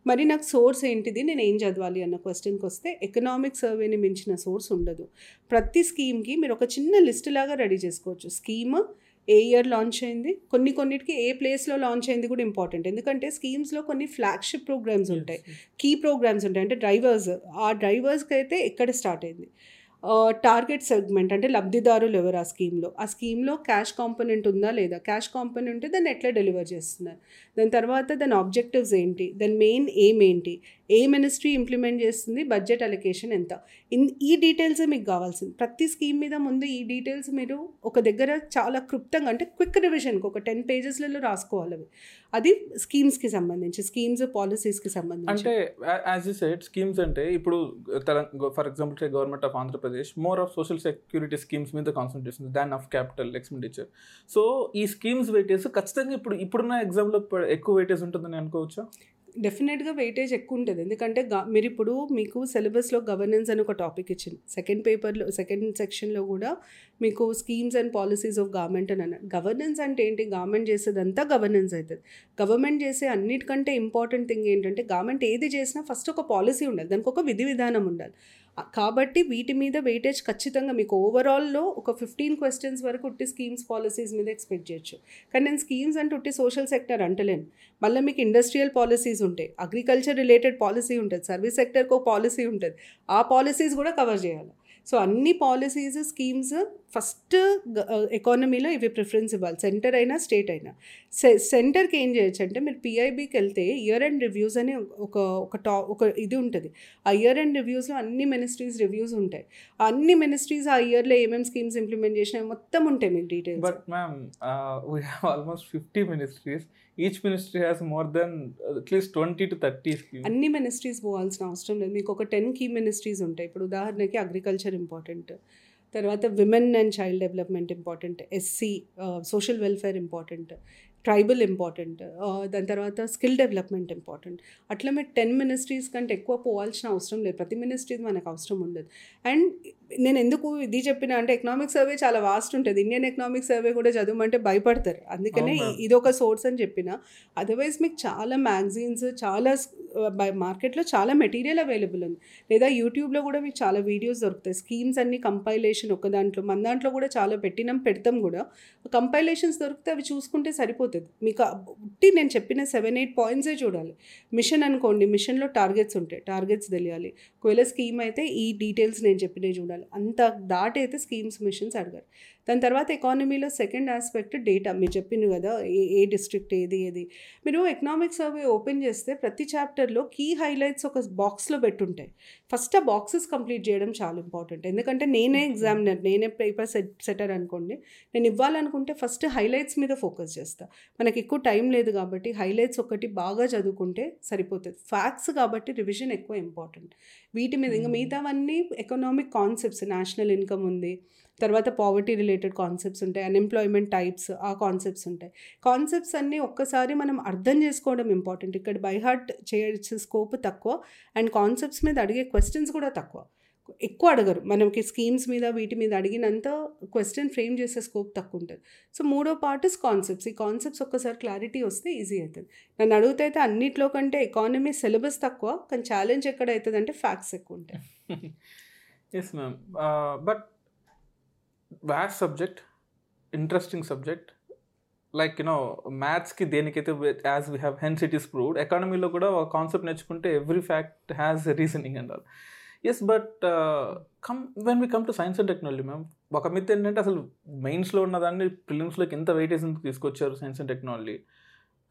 మరి నాకు సోర్స్ ఏంటిది? నేను ఏం చదవాలి అన్న క్వశ్చన్కి వస్తే ఎకనామిక్ సర్వేని మించిన సోర్స్ ఉండదు. ప్రతి స్కీమ్కి మీరు ఒక చిన్న లిస్ట్ లాగా రెడీ చేసుకోవచ్చు. స్కీమ్ ఏ ఇయర్ లాంచ్ అయింది? కొన్ని కొన్నిటికి ఏ ప్లేస్లో లాంచ్ అయింది కూడా ఇంపార్టెంట్ ఎందుకంటే స్కీమ్స్లో కొన్ని ఫ్లాగ్షిప్ ప్రోగ్రామ్స్ ఉంటాయి. కీ ప్రోగ్రామ్స్ ఉంటాయి. అంటే డ్రైవర్స్ ఆ డ్రైవర్స్కి అయితే ఎక్కడ స్టార్ట్ అయింది? టార్గెట్ సెగ్మెంట్ అంటే లబ్ధిదారులు ఎవరు ఆ స్కీమ్లో ఆ స్కీమ్లో క్యాష్ కాంపోనెంట్ ఉందా లేదా? క్యాష్ కాంపోనెంట్ ఉంటే దాన్ని ఎట్లా డెలివర్ చేస్తున్నారు? దాని తర్వాత దాని ఆబ్జెక్టివ్స్ ఏంటి? దాని మెయిన్ ఏం ఏంటి? ఏ మినిస్ట్రీ ఇంప్లిమెంట్ చేస్తుంది బడ్జెట్ అలొకేషన్ ఎంత? ఇన్ ఈ డీటెయిల్స్ మీకు కావాల్సింది. ప్రతి స్కీమ్ మీద ముందు ఈ డీటెయిల్స్ మీరు ఒక దగ్గర చాలా క్లుప్తంగా అంటే క్విక్ రివిజన్కి ఒక టెన్ పేజెస్లలో రాసుకోవాలి అవి. అది స్కీమ్స్కి సంబంధించి స్కీమ్స్ పాలసీస్కి సంబంధించి. అంటే యాజ్ యూ సెడ్ స్కీమ్స్ అంటే ఇప్పుడు for example government of Andhra Pradesh more of social security schemes మీద concentration than of capital expenditure. So ఈ స్కీమ్స్ వెయిటేజ్ ఖచ్చితంగా ఇప్పుడు ఇప్పుడున్న ఎగ్జామ్లో ఎక్కువ వెయిటేజ్ ఉంటుందని అనుకోవచ్చా? డెఫినెట్గా వెయిటేజ్ ఎక్కువ ఉంటుంది ఎందుకంటే మీరు ఇప్పుడు మీకు సిలబస్లో గవర్నెన్స్ అని ఒక టాపిక్ ఇచ్చింది. సెకండ్ పేపర్లో సెకండ్ సెక్షన్లో కూడా మీకు schemes and policies of government అని అన్నారు. గవర్నెన్స్ అంటే ఏంటి? గవర్నమెంట్ చేసేదంతా గవర్నెన్స్ అవుతుంది గవర్నమెంట్ చేసే అన్నిటికంటే ఇంపార్టెంట్ థింగ్ ఏంటంటే గవర్నమెంట్ ఏది చేసినా ఫస్ట్ ఒక పాలసీ ఉండాలి. దానికి ఒక విధి విధానం ఉండాలి. కాబట్టి వీటి మీద వెయిటేజ్ ఖచ్చితంగా మీకు ఓవరాల్లో ఒక ఫిఫ్టీన్ క్వశ్చన్స్ వరకు ఉట్టి స్కీమ్స్ పాలసీస్ మీద ఎక్స్పెక్ట్ చేయొచ్చు. కానీ నేను స్కీమ్స్ అంటే ఉట్టి సోషల్ సెక్టర్ అంటలేను. మళ్ళీ మీకు ఇండస్ట్రియల్ పాలసీస్ ఉంటాయి. అగ్రికల్చర్ రిలేటెడ్ పాలసీ ఉంటుంది. సర్వీస్ సెక్టర్కి ఒక పాలసీ ఉంటుంది. ఆ పాలసీస్ కూడా కవర్ చేయాలి. సో అన్ని పాలసీస్ స్కీమ్స్ ఫస్ట్ ఎకానమీలో ఇవి ప్రిఫరెన్స్ ఇవ్వాలి. సెంటర్ అయినా స్టేట్ అయినా. సె సెంటర్కి ఏం చేయొచ్చు అంటే మీరు పిఐబికి వెళ్తే ఇయర్ అండ్ రివ్యూస్ అని ఒక ఒక టా ఒక ఇది ఉంటుంది. ఆ ఇయర్ అండ్ రివ్యూస్లో అన్ని మినిస్ట్రీస్ రివ్యూస్ ఉంటాయి. ఆ అన్ని మినిస్ట్రీస్ ఆ ఇయర్లో ఏమేమి స్కీమ్స్ ఇంప్లిమెంట్ చేసినాయి మొత్తం ఉంటాయి మీకు details but ma'am we have almost fifty ministries each ministry has more than at least twenty to thirty schemes అన్ని మినిస్ట్రీస్ పోవాల్సిన అవసరం లేదు. మీకు ఒక టెన్ కీ మినిస్ట్రీస్ ఉంటాయి. ఇప్పుడు ఉదాహరణకి అగ్రికల్చర్ ఇంపార్టెంట్ తర్వాత women and child development important SC social welfare important tribal important దాని తర్వాత స్కిల్ డెవలప్మెంట్ ఇంపార్టెంట్ అట్లా మీరు టెన్ మినిస్ట్రీస్ కంటే ఎక్కువ పోవాల్సిన అవసరం లేదు. ప్రతి మినిస్ట్రీస్ మనకు అవసరం ఉండదు. అండ్ నేను ఎందుకు ఇది చెప్పిన అంటే ఎకనామిక్ సర్వే చాలా వాస్ట్ ఉంటుంది. ఇండియన్ ఎకనామిక్ సర్వే కూడా చదవమంటే భయపడతారు. అందుకనే? ఇది ఒక సోర్స్ అని చెప్పిన అదర్వైజ్ మీకు చాలా మ్యాగజైన్స్ చాలా మార్కెట్లో చాలా మెటీరియల్ అవైలబుల్ ఉంది. లేదా యూట్యూబ్లో కూడా మీకు చాలా వీడియోస్ దొరుకుతాయి. స్కీమ్స్ అన్ని కంపైలేషన్ ఒక దాంట్లో మన దాంట్లో కూడా చాలా పెట్టినాం పెడతాం కూడా. కంపైలేషన్స్ దొరికితే అవి చూసుకుంటే సరిపోతుంది. మీకు ఉట్టి నేను చెప్పిన సెవెన్ ఎయిట్ పాయింట్సే చూడాలి. మిషన్ అనుకోండి మిషన్లో టార్గెట్స్ ఉంటాయి. టార్గెట్స్ తెలియాలి. ఒకవేళ స్కీమ్ అయితే ఈ డీటెయిల్స్ నేను చెప్పినవి చూడాలి. అంత దాటైతే అయితే స్కీమ్స్ మిషన్స్ అడగారు. దాని తర్వాత ఎకానమీలో సెకండ్ ఆస్పెక్ట్ డేటా మీరు చెప్పింది కదా ఏ ఏ డిస్ట్రిక్ట్ ఏది ఏది. మీరు ఎకనామిక్ సర్వే ఓపెన్ చేస్తే ప్రతి చాప్టర్లో కీ హైలైట్స్ ఒక బాక్స్లో పెట్టుంటాయి. ఫస్ట్ ఆ బాక్సెస్ కంప్లీట్ చేయడం చాలా ఇంపార్టెంట్ ఎందుకంటే నేనే ఎగ్జామినర్ నేనే పేపర్ సెట్ సెటర్ అనుకోండి నేను ఇవ్వాలనుకుంటే ఫస్ట్ హైలైట్స్ మీద ఫోకస్ చేస్తా. మనకి ఎక్కువ టైం లేదు కాబట్టి హైలైట్స్ ఒకటి బాగా చదువుకుంటే సరిపోతుంది. ఫ్యాక్ట్స్ కాబట్టి రివిజన్ ఎక్కువ ఇంపార్టెంట్ వీటి మీద ఇంకా మిగతావన్నీ ఎకనామిక్ కాన్సెప్ట్స్ నేషనల్ ఇన్కమ్ ఉంది. తర్వాత పావర్టీ రిలేటెడ్ కాన్సెప్ట్స్ ఉంటాయి అన్ఎంప్లాయ్మెంట్ టైప్స్ ఆ కాన్సెప్ట్స్ ఉంటాయి. కాన్సెప్ట్స్ అన్నీ ఒక్కసారి మనం అర్థం చేసుకోవడం ఇంపార్టెంట్ ఇక్కడ బైహార్ట్ చేయాల్సిన స్కోప్ తక్కువ అండ్ కాన్సెప్ట్స్ మీద అడిగే క్వశ్చన్స్ కూడా తక్కువ. ఎక్కువ అడగరు. మనకి స్కీమ్స్ మీద వీటి మీద అడిగినంత క్వశ్చన్ ఫ్రేమ్ చేసే స్కోప్ తక్కువ ఉంటుంది. సో మూడో పార్ట్ ఇస్ కాన్సెప్ట్స్ ఈ కాన్సెప్ట్స్ ఒక్కసారి క్లారిటీ వస్తే ఈజీ అవుతుంది నన్ను అడిగితే అయితే అన్నిట్లో కంటే ఎకానమీ సిలబస్ తక్కువ కానీ ఛాలెంజ్ ఎక్కడ అవుతుంది అంటే ఫ్యాక్ట్స్ ఎక్కువ ఉంటాయి. Yes ma'am but vast subject? Interesting subject like you know మ్యాథ్స్కి దేనికైతే as we have hence it is proved ఎకానమీలో కూడా ఒక కాన్సెప్ట్ నేర్చుకుంటే every fact has reasoning and all yes but come when we come to science and technology ma'am ఒక మిత్ ఏంటంటే అసలు మెయిన్స్లో ఉన్నదాన్ని ప్రిలిమ్స్లోకి ఎంత వెయిటేజ్ తీసుకొచ్చారు science and technology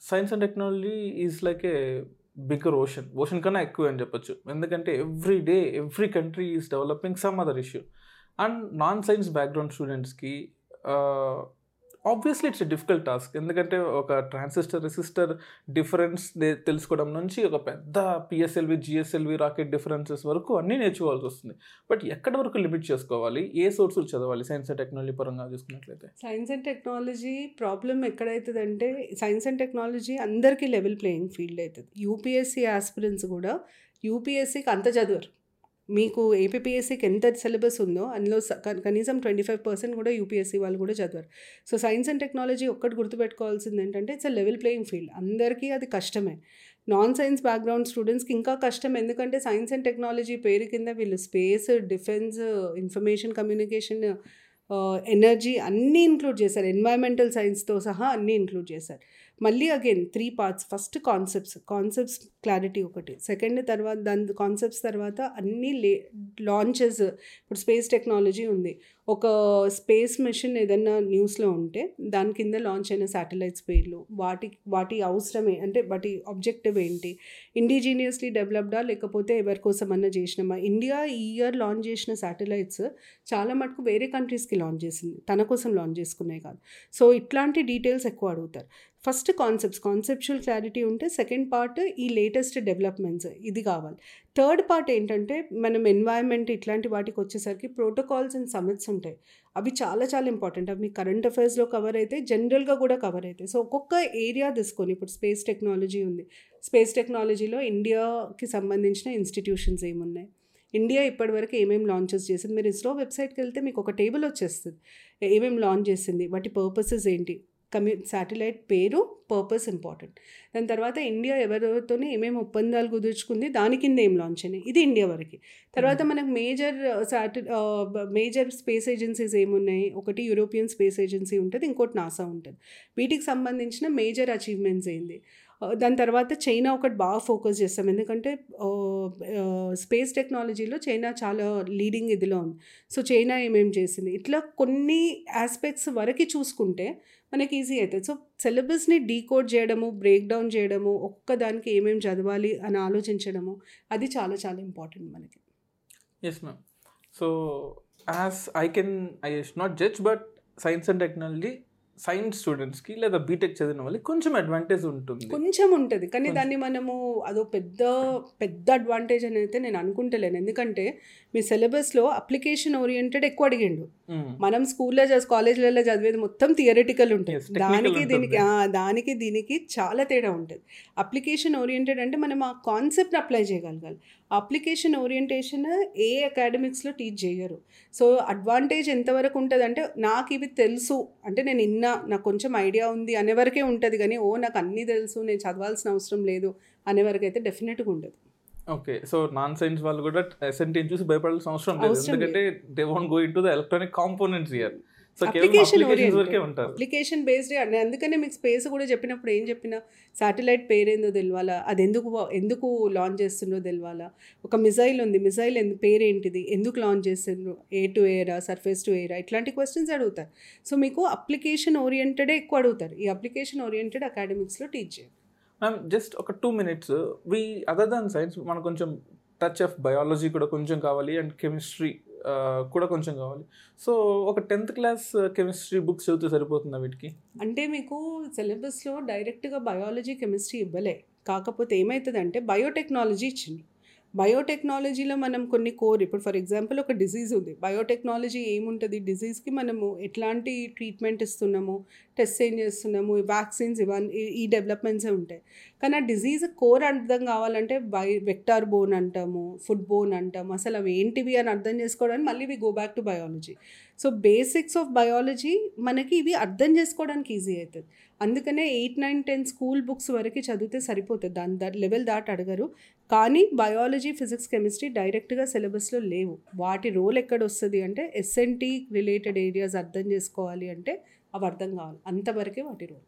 science and technology is like a bigger ocean ocean కన్నా ఎక్కువ అని చెప్పొచ్చు. ఎందుకంటే every day every country is developing some other issue and non science background స్టూడెంట్స్కి ఆబ్వియస్లీ ఇట్స్ డిఫికల్ట్ టాస్క్ ఎందుకంటే ఒక ట్రాన్సిస్టర్ రెసిస్టర్ డిఫరెన్స్ తెలుసుకోవడం నుంచి ఒక పెద్ద పిఎస్ఎల్వి జిఎస్ఎల్వి రాకెట్ డిఫరెన్సెస్ వరకు అన్నీ నేర్చుకోవాల్సి వస్తుంది. బట్ ఎక్కడ వరకు లిమిట్ చేసుకోవాలి? ఏ సోర్సులు చదవాలి? సైన్స్ అండ్ టెక్నాలజీ పరంగా చూసుకున్నట్లయితే. సైన్స్ అండ్ టెక్నాలజీ ప్రాబ్లం ఎక్కడవుతుందంటే సైన్స్ అండ్ టెక్నాలజీ అందరికీ లెవెల్ ప్లేయింగ్ ఫీల్డ్ అవుతుంది యూపీఎస్సీ ఆస్పిరెంట్స్ కూడా యూపీఎస్సీకి అంత చదవరు. మీకు ఏపీఎస్సీకి ఎంత సిలబస్ ఉందో అందులో స- క- కనీసం ట్వంటీ ఫైవ్ పర్సెంట్ కూడా యూపీఎస్సీ వాళ్ళు కూడా చదవరు. సో సైన్స్ అండ్ టెక్నాలజీ ఒక్కటి గుర్తుపెట్టుకోవాల్సింది ఏంటంటే it's a level playing field అందరికీ అది కష్టమే. నాన్ సైన్స్ బ్యాక్గ్రౌండ్ స్టూడెంట్స్కి ఇంకా కష్టం ఎందుకంటే సైన్స్ అండ్ టెక్నాలజీ పేరు కింద వీళ్ళు space defence information communication energy అన్నీ ఇంక్లూడ్ చేశారు. ఎన్వైరన్మెంటల్ సైన్స్తో సహా అన్నీ ఇంక్లూడ్ చేశారు. మళ్ళీ again three parts first concepts concepts clarity ఒకటి. సెకండ్ తర్వాత దాని కాన్సెప్ట్స్ తర్వాత అన్ని లే లాంచెస్ ఇప్పుడు స్పేస్ టెక్నాలజీ ఉంది. ఒక స్పేస్ మిషన్ ఏదన్నా న్యూస్లో ఉంటే దాని కింద లాంచ్ అయిన శాటిలైట్స్ పేర్లు వాటి వాటి అవసరమే అంటే వాటి ఆబ్జెక్టివ్ ఏంటి? ఇండిజీనియస్లీ డెవలప్డా లేకపోతే ఎవరి కోసం అన్నా చేసినామా? ఇండియా ఈ ఇయర్ లాంచ్ చేసిన శాటిలైట్స్ చాలా మటుకు వేరే కంట్రీస్కి లాంచ్ చేసింది. తన కోసం లాంచ్ చేసుకున్నాయి కాదు. సో ఇట్లాంటి డీటెయిల్స్ ఎక్కువ అడుగుతారు. ఫస్ట్ కాన్సెప్ట్స్ కాన్సెప్చువల్ క్లారిటీ ఉంటే సెకండ్ పార్ట్ ఈ లేటెస్ట్ డెవలప్మెంట్స్ ఇది కావాలి. థర్డ్ పార్ట్ ఏంటంటే మనం ఎన్వైర్న్మెంట్ ఇట్లాంటి వాటికి వచ్చేసరికి ప్రోటోకాల్స్ అండ్ సమిట్స్ ఉంటాయి. అవి చాలా చాలా ఇంపార్టెంట్. అవి మీ కరెంట్ అఫైర్స్లో కవర్ అయితే జనరల్గా కూడా కవర్ అవుతాయి. సో ఒక్కొక్క ఏరియా తీసుకొని ఇప్పుడు స్పేస్ టెక్నాలజీ ఉంది. స్పేస్ టెక్నాలజీలో ఇండియాకి సంబంధించిన ఇన్స్టిట్యూషన్స్ ఏమున్నాయి? ఇండియా ఇప్పటివరకు ఏమేమి లాంచెస్ చేసింది? మీరు ఇస్రో వెబ్సైట్కి వెళ్తే మీకు ఒక టేబుల్ వచ్చేస్తుంది. ఏమేమి లాంచ్ చేసింది? వాటి పర్పసెస్ ఏంటి? కమ్యూ శాటిలైట్ పేరు పర్పస్ ఇంపార్టెంట్ దాని తర్వాత ఇండియా ఎవరెవరితోనే ఏమేమి ఒప్పందాలు కుదుర్చుకుంది దాని కింద ఏం లాంచ్ అయినాయి? ఇది ఇండియా వరకు. తర్వాత మనకు మేజర్ శాటి మేజర్ స్పేస్ ఏజెన్సీస్ ఏమున్నాయి? ఒకటి యూరోపియన్ స్పేస్ ఏజెన్సీ ఉంటుంది ఇంకోటి నాసా ఉంటుంది. వీటికి సంబంధించిన మేజర్ అచీవ్మెంట్స్ ఏంది? దాని తర్వాత చైనా ఒకటి బాగా ఫోకస్ చేస్తాం. ఎందుకంటే స్పేస్ టెక్నాలజీలో చైనా చాలా లీడింగ్ ఇదిలో ఉంది. సో చైనా ఏమేమి చేసింది? ఇట్లా కొన్ని ఆస్పెక్ట్స్ వరకు చూసుకుంటే మనకి ఈజీ అవుతుంది. సో సిలబస్ని డీకోడ్ చేయడము బ్రేక్ డౌన్ చేయడము ఒక్క దానికి ఏమేమి చదవాలి అని ఆలోచించడము అది చాలా చాలా ఇంపార్టెంట్ మనకి. Yes ma'am so as I can I not judge but science and technology science స్టూడెంట్స్కి లేదా బీటెక్ చదివిన వాళ్ళకి కొంచెం అడ్వాంటేజ్ ఉంటుంది. కొంచెం ఉంటుంది. కానీ. దాన్ని మనము అదో పెద్ద పెద్ద అడ్వాంటేజ్ అని అయితే నేను అనుకుంటలేను. ఎందుకంటే మీ సిలబస్లో అప్లికేషన్ ఓరియంటెడ్ ఎక్కువ అడిగిండు. మనం స్కూల్లో కాలేజ్లలో చదివేది మొత్తం థియరిటికల్ ఉంటుంది. దానికి. దీనికి దానికి దీనికి చాలా తేడా ఉంటుంది. అప్లికేషన్ ఓరియంటెడ్ అంటే మనం ఆ కాన్సెప్ట్ అప్లై చేయగలగాలి. అప్లికేషన్ ఓరియంటేషన్ ఏ అకాడమిక్స్లో టీచ్ చేయరు. సో అడ్వాంటేజ్ ఎంతవరకు ఉంటుంది అంటే నాకు ఇవి తెలుసు. అంటే నేను ఇన్నా నాకు కొంచెం ఐడియా ఉంది అనేవరకే ఉంటుంది. కానీ ఓ నాకు అన్నీ తెలుసు నేను చదవాల్సిన అవసరం లేదు అనేవరకు అయితే డెఫినెట్గా ఉండదు. ఓకే. సో నాన్ సైన్స్ వాళ్ళు కూడా ఎస్ఎన్టీని చూసి భయపడాల్సిన అవసరం లేదు. ఎందుకంటే they want go into the electronic components year application application based అందుకనే మీకు స్పేస్ కూడా చెప్పినప్పుడు ఏం చెప్పినా శాటిలైట్ పేరేందో తెలియాలా అది ఎందుకు ఎందుకు లాంచ్ చేస్తుందో తెలియాలా ఒక మిజైల్ ఉంది. మిజైల్ ఎందు పేరేంటిది? ఎందుకు లాంచ్ చేస్తుండ్రు? ఏ టు ఎయిరా సర్ఫేస్ టు ఎయిరా ఇట్లాంటి క్వశ్చన్స్ అడుగుతారు. సో మీకు అప్లికేషన్ ఓరియంటెడే ఎక్కువ అడుగుతారు. ఈ అప్లికేషన్ ఓరియంటెడ్ అకాడమిక్స్లో టీచ్ చేయాలి మ్యామ్ జస్ట్ ఒక two minutes we other than science మనకు కొంచెం టచ్ ఆఫ్ బయాలజీ కూడా కొంచెం కావాలి. అండ్ కెమిస్ట్రీ కూడా కొంచెం కావాలి. సో ఒక టెన్త్ క్లాస్ కెమిస్ట్రీ బుక్స్ చదివితే సరిపోతుందా వీటికి? అంటే మీకు సిలబస్లో డైరెక్ట్గా బయాలజీ కెమిస్ట్రీ ఇవ్వలే. కాకపోతే ఏమవుతుందంటే బయోటెక్నాలజీ ఇచ్చింది. బయోటెక్నాలజీలో మనం కొన్ని కోర్ ఇప్పుడు ఫర్ ఎగ్జాంపుల్ ఒక డిజీజ్ ఉంది. బయోటెక్నాలజీ ఏముంటుంది? డిజీజ్కి మనము ఎట్లాంటి ట్రీట్మెంట్ ఇస్తున్నాము? టెస్ట్ ఏం చేస్తున్నాము? వ్యాక్సిన్స్ ఇవన్నీ ఈ- డెవలప్మెంట్సే ఉంటాయి. కానీ ఆ డిజీజ్ కోర్ అర్థం కావాలంటే బై వెక్టార్ బోన్ అంటాము ఫుడ్ బోన్ అంటాము. అసలు అవి ఏంటివి అని అర్థం చేసుకోవడానికి మళ్ళీ we go back to biology. So basics of biology మనకి ఇవి అర్థం చేసుకోవడానికి ఈజీ అవుతుంది. అందుకనే eight nine ten school books వరకు చదివితే సరిపోతుంది. దాని దా లెవెల్ దాటి అడగరు. కానీ బయాలజీ ఫిజిక్స్ కెమిస్ట్రీ డైరెక్ట్గా సిలబస్లో లేవు. వాటి రోల్ ఎక్కడ వస్తుంది అంటే ఎస్ఎన్టీ రిలేటెడ్ ఏరియాస్ అర్థం చేసుకోవాలి అంటే అవి అర్థం కావాలి. అంతవరకే వాటి role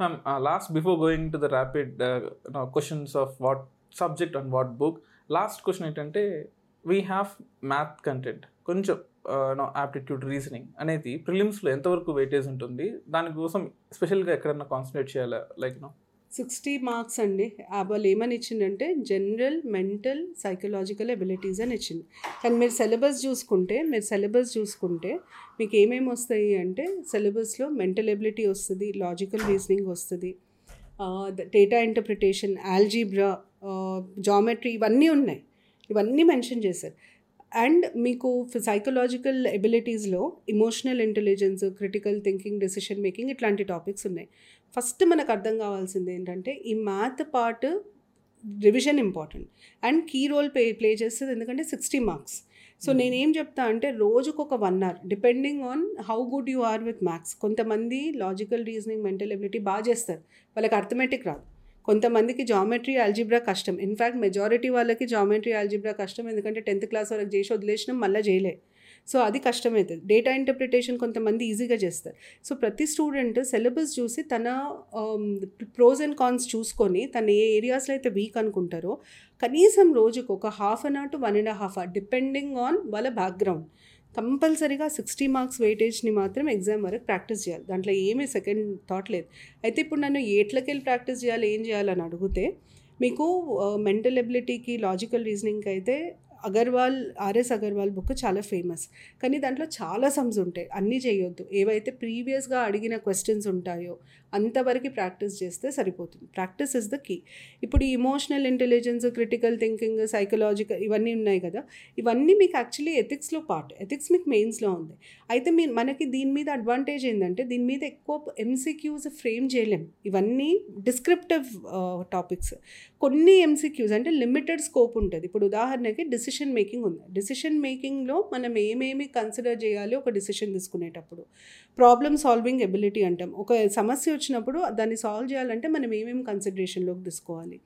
ma'am last before going to the rapid questions of what subject and what book last question ఏంటంటే వీ హ్యావ్ మ్యాథ్ కంటెంట్ కొంచెం యాప్టిట్యూడ్ రీజనింగ్ అనేది ప్రిలిమ్స్లో ఎంతవరకు వెయిటేజ్ ఉంటుంది? దానికోసం స్పెషల్గా ఎక్కడన్నా కాన్సన్ట్రేట్ చేయాలా? లైక్ నో సిక్స్టీ మార్క్స్ అండి. వాళ్ళు ఏమని ఇచ్చిందంటే జనరల్ మెంటల్ సైకలాజికల్ ఎబిలిటీస్ అని ఇచ్చింది. కానీ మీరు సిలబస్ చూసుకుంటే మీరు సిలబస్ చూసుకుంటే మీకు ఏమేమి వస్తాయి అంటే సిలబస్లో మెంటల్ ఎబిలిటీ వస్తుంది లాజికల్ రీజనింగ్ వస్తుంది డేటా ఇంటర్ప్రిటేషన్ ఆల్జీబ్రా జామెట్రీ ఇవన్నీ ఉన్నాయి. ఇవన్నీ మెన్షన్ చేశారు. అండ్ మీకు psychological ఎబిలిటీస్లో emotional intelligence critical thinking decision making ఇట్లాంటి టాపిక్స్ ఉన్నాయి. ఫస్ట్ మనకు అర్థం కావాల్సింది ఏంటంటే ఈ math part revision important and key role play play చేస్తుంది ఎందుకంటే సిక్స్టీ మార్క్స్ సో నేనేం చెప్తా అంటే రోజుకు ఒక one hour depending on how good you are with maths కొంతమంది లాజికల్ రీజనింగ్ మెంటల్ ఎబిలిటీ బాగా చేస్తారు. వాళ్ళకి అర్థమెటిక్ రాదు. కొంతమందికి జామెట్రీ ఆల్జిబ్రా కష్టం. ఇన్ఫ్యాక్ట్ మెజారిటీ వాళ్ళకి జామెట్రీ ఆల్జిబ్రా కష్టం. ఎందుకంటే టెన్త్ క్లాస్ వరకు చేసి వదిలేసినాం మళ్ళీ చేయలే. సో అది కష్టమవుతుంది డేటా ఇంటర్ప్రిటేషన్ కొంతమంది ఈజీగా చేస్తారు. సో ప్రతి స్టూడెంట్ సిలబస్ చూసి తన ప్రోస్ అండ్ కాన్స్ చూసుకొని తన ఏ ఏరియాస్లో అయితే వీక్ అనుకుంటారో కనీసం రోజుకు ఒక half an hour to one and half hour depending on వాళ్ళ బ్యాక్గ్రౌండ్ కంపల్సరీగా సిక్స్టీ మార్క్స్ వెయిటేజ్ని మాత్రం ఎగ్జామ్ వరకు ప్రాక్టీస్ చేయాలి. దాంట్లో ఏమీ సెకండ్ థాట్ లేదు. అయితే ఇప్పుడు నన్ను ఎట్లకి వెళ్ళి ప్రాక్టీస్ చేయాలి ఏం చేయాలని అడిగితే మీకు మెంటల్ ఎబిలిటీకి లాజికల్ రీజనింగ్కి అయితే అగర్వాల్ ఆర్ఎస్ అగర్వాల్ బుక్ చాలా ఫేమస్. కానీ దాంట్లో చాలా సమ్స్ ఉంటాయి. అన్నీ చేయొద్దు. ఏవైతే ప్రీవియస్గా అడిగిన క్వశ్చన్స్ ఉంటాయో అంతవరకు ప్రాక్టీస్ చేస్తే సరిపోతుంది. Practice is the key. ఇప్పుడు emotional intelligence critical thinking psychological ఇవన్నీ ఉన్నాయి కదా. ఇవన్నీ మీకు యాక్చువల్లీ ఎథిక్స్లో పార్ట్. ఎథిక్స్ మీకు మెయిన్స్లో ఉంది. అయితే మీ మనకి దీని మీద అడ్వాంటేజ్ ఏంటంటే దీని మీద ఎక్కువ ఎంసీక్యూస్ ఫ్రేమ్ చేయలేం. ఇవన్నీ డిస్క్రిప్టివ్ టాపిక్స్. కొన్ని ఎంసీక్యూస్ అంటే లిమిటెడ్ స్కోప్ ఉంటుంది. ఇప్పుడు ఉదాహరణకి డిసిషన్ మేకింగ్ ఉంది. డిసిషన్ మేకింగ్లో మనం ఏమేమి కన్సిడర్ చేయాలి ఒక డిసిషన్ తీసుకునేటప్పుడు. ప్రాబ్లమ్ సాల్వింగ్ ఎబిలిటీ అంటాం. ఒక సమస్య వచ్చినప్పుడు దాన్ని సాల్వ్ చేయాలంటే మనం ఏమేమి కన్సిడరేషన్లోకి తీసుకోవాలి?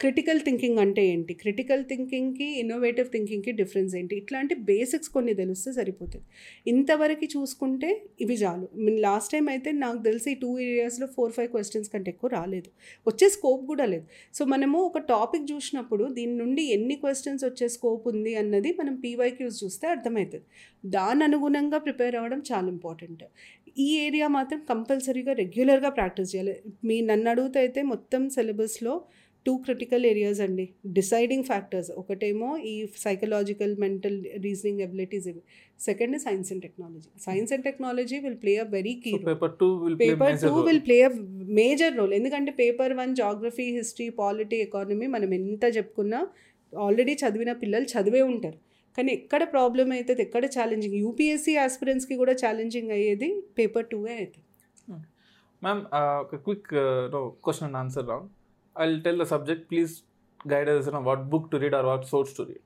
క్రిటికల్ థింకింగ్ అంటే ఏంటి? క్రిటికల్ థింకింగ్కి ఇన్నోవేటివ్ థింకింగ్కి డిఫరెన్స్ ఏంటి? ఇట్లాంటి బేసిక్స్ కొన్ని తెలిస్తే సరిపోతుంది ఇంతవరకు చూసుకుంటే ఇవి చాలు. లాస్ట్ టైం అయితే నాకు తెలిసి టూ ఏరియాస్లో ఫోర్ ఫైవ్ క్వశ్చన్స్ కంటే ఎక్కువ రాలేదు. వచ్చే స్కోప్ కూడా లేదు. సో మనము ఒక టాపిక్ చూసినప్పుడు దీని నుండి ఎన్ని క్వశ్చన్స్ వచ్చే స్కోప్ ఉంది అన్నది మనం పీవైక్యూస్ చూస్తే అర్థమవుతుంది. దాని అనుగుణంగా ప్రిపేర్ అవ్వడం చాలా ఇంపార్టెంట్ ఈ ఏరియా మాత్రం కంపల్సరీగా రెగ్యులర్గా ప్రాక్టీస్ చేయాలి. మీ నన్ను అడుగుతా అయితే మొత్తం సిలబస్లో టూ క్రిటికల్ ఏరియాస్ అండి. Deciding factors. ఒకటేమో ఈ సైకలాజికల్ మెంటల్ రీజనింగ్ ఎబిలిటీస్ ఇవి. Second science and technology science and technology will play a very key paper two paper two will play a major role ఎందుకంటే paper one geography history polity economy మనం ఎంత చెప్పుకున్నా ఆల్రెడీ చదివిన పిల్లలు చదివే ఉంటారు. కానీ ఎక్కడ ప్రాబ్లం అవుతుంది ఎక్కడ ఛాలెంజింగ్ యూపీఎస్సీ ఆస్పిరెంట్స్కి కూడా ఛాలెంజింగ్ అయ్యేది పేపర్ టూవే అవుతుంది మ్యామ్ ఒక quick question and answer round I will tell the subject please guide us know what book to read or what source to read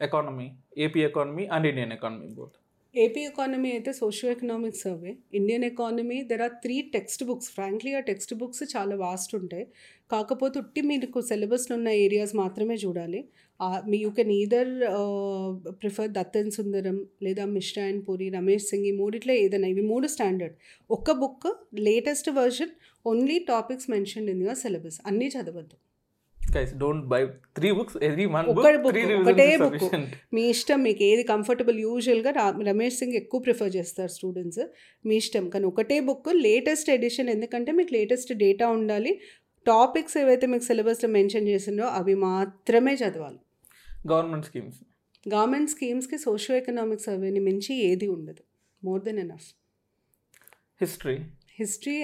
economy AP economy and Indian economy both AP economy అయితే socio economic survey Indian economy there are three text books frankly ఆ టెక్స్ట్ బుక్స్ చాలా వాస్ట్ ఉంటాయి. కాకపోతే ఉట్టి మీకు సిలబస్లో ఉన్న ఏరియాస్ మాత్రమే చూడాలి. మీ you can either prefer Datt and Sundaram లేదా మిశ్రా అండ్ పూరి రమేష్ సింగ్ ఈ మూడిట్లో ఏదైనా ఇవి మూడు స్టాండర్డ్ ఒక్క book latest version only topics mention in your syllabus అన్నీ చదవద్దు. Guys don't buy three books every one ఒక్క బుక్ ఒకటే. సఫిషియెంట్ మీ ఇష్టం మీకు ఏది కంఫర్టబుల్ యూజువల్గా రమేష్ సింగ్ ఎక్కువ ప్రిఫర్ చేస్తారు స్టూడెంట్స్ మీ ఇష్టం. కానీ ఒకటే బుక్ లేటెస్ట్ ఎడిషన్ ఎందుకంటే మీకు లేటెస్ట్ డేటా ఉండాలి. టాపిక్స్ ఏవైతే మీకు సిలబస్లో మెన్షన్ చేసిందో అవి మాత్రమే చదవాలి. గవర్నమెంట్ స్కీమ్స్ గవర్నమెంట్ స్కీమ్స్కి సోషియో ఎకనామిక్ సర్వేని మించి ఏది ఉండదు. More than enough history history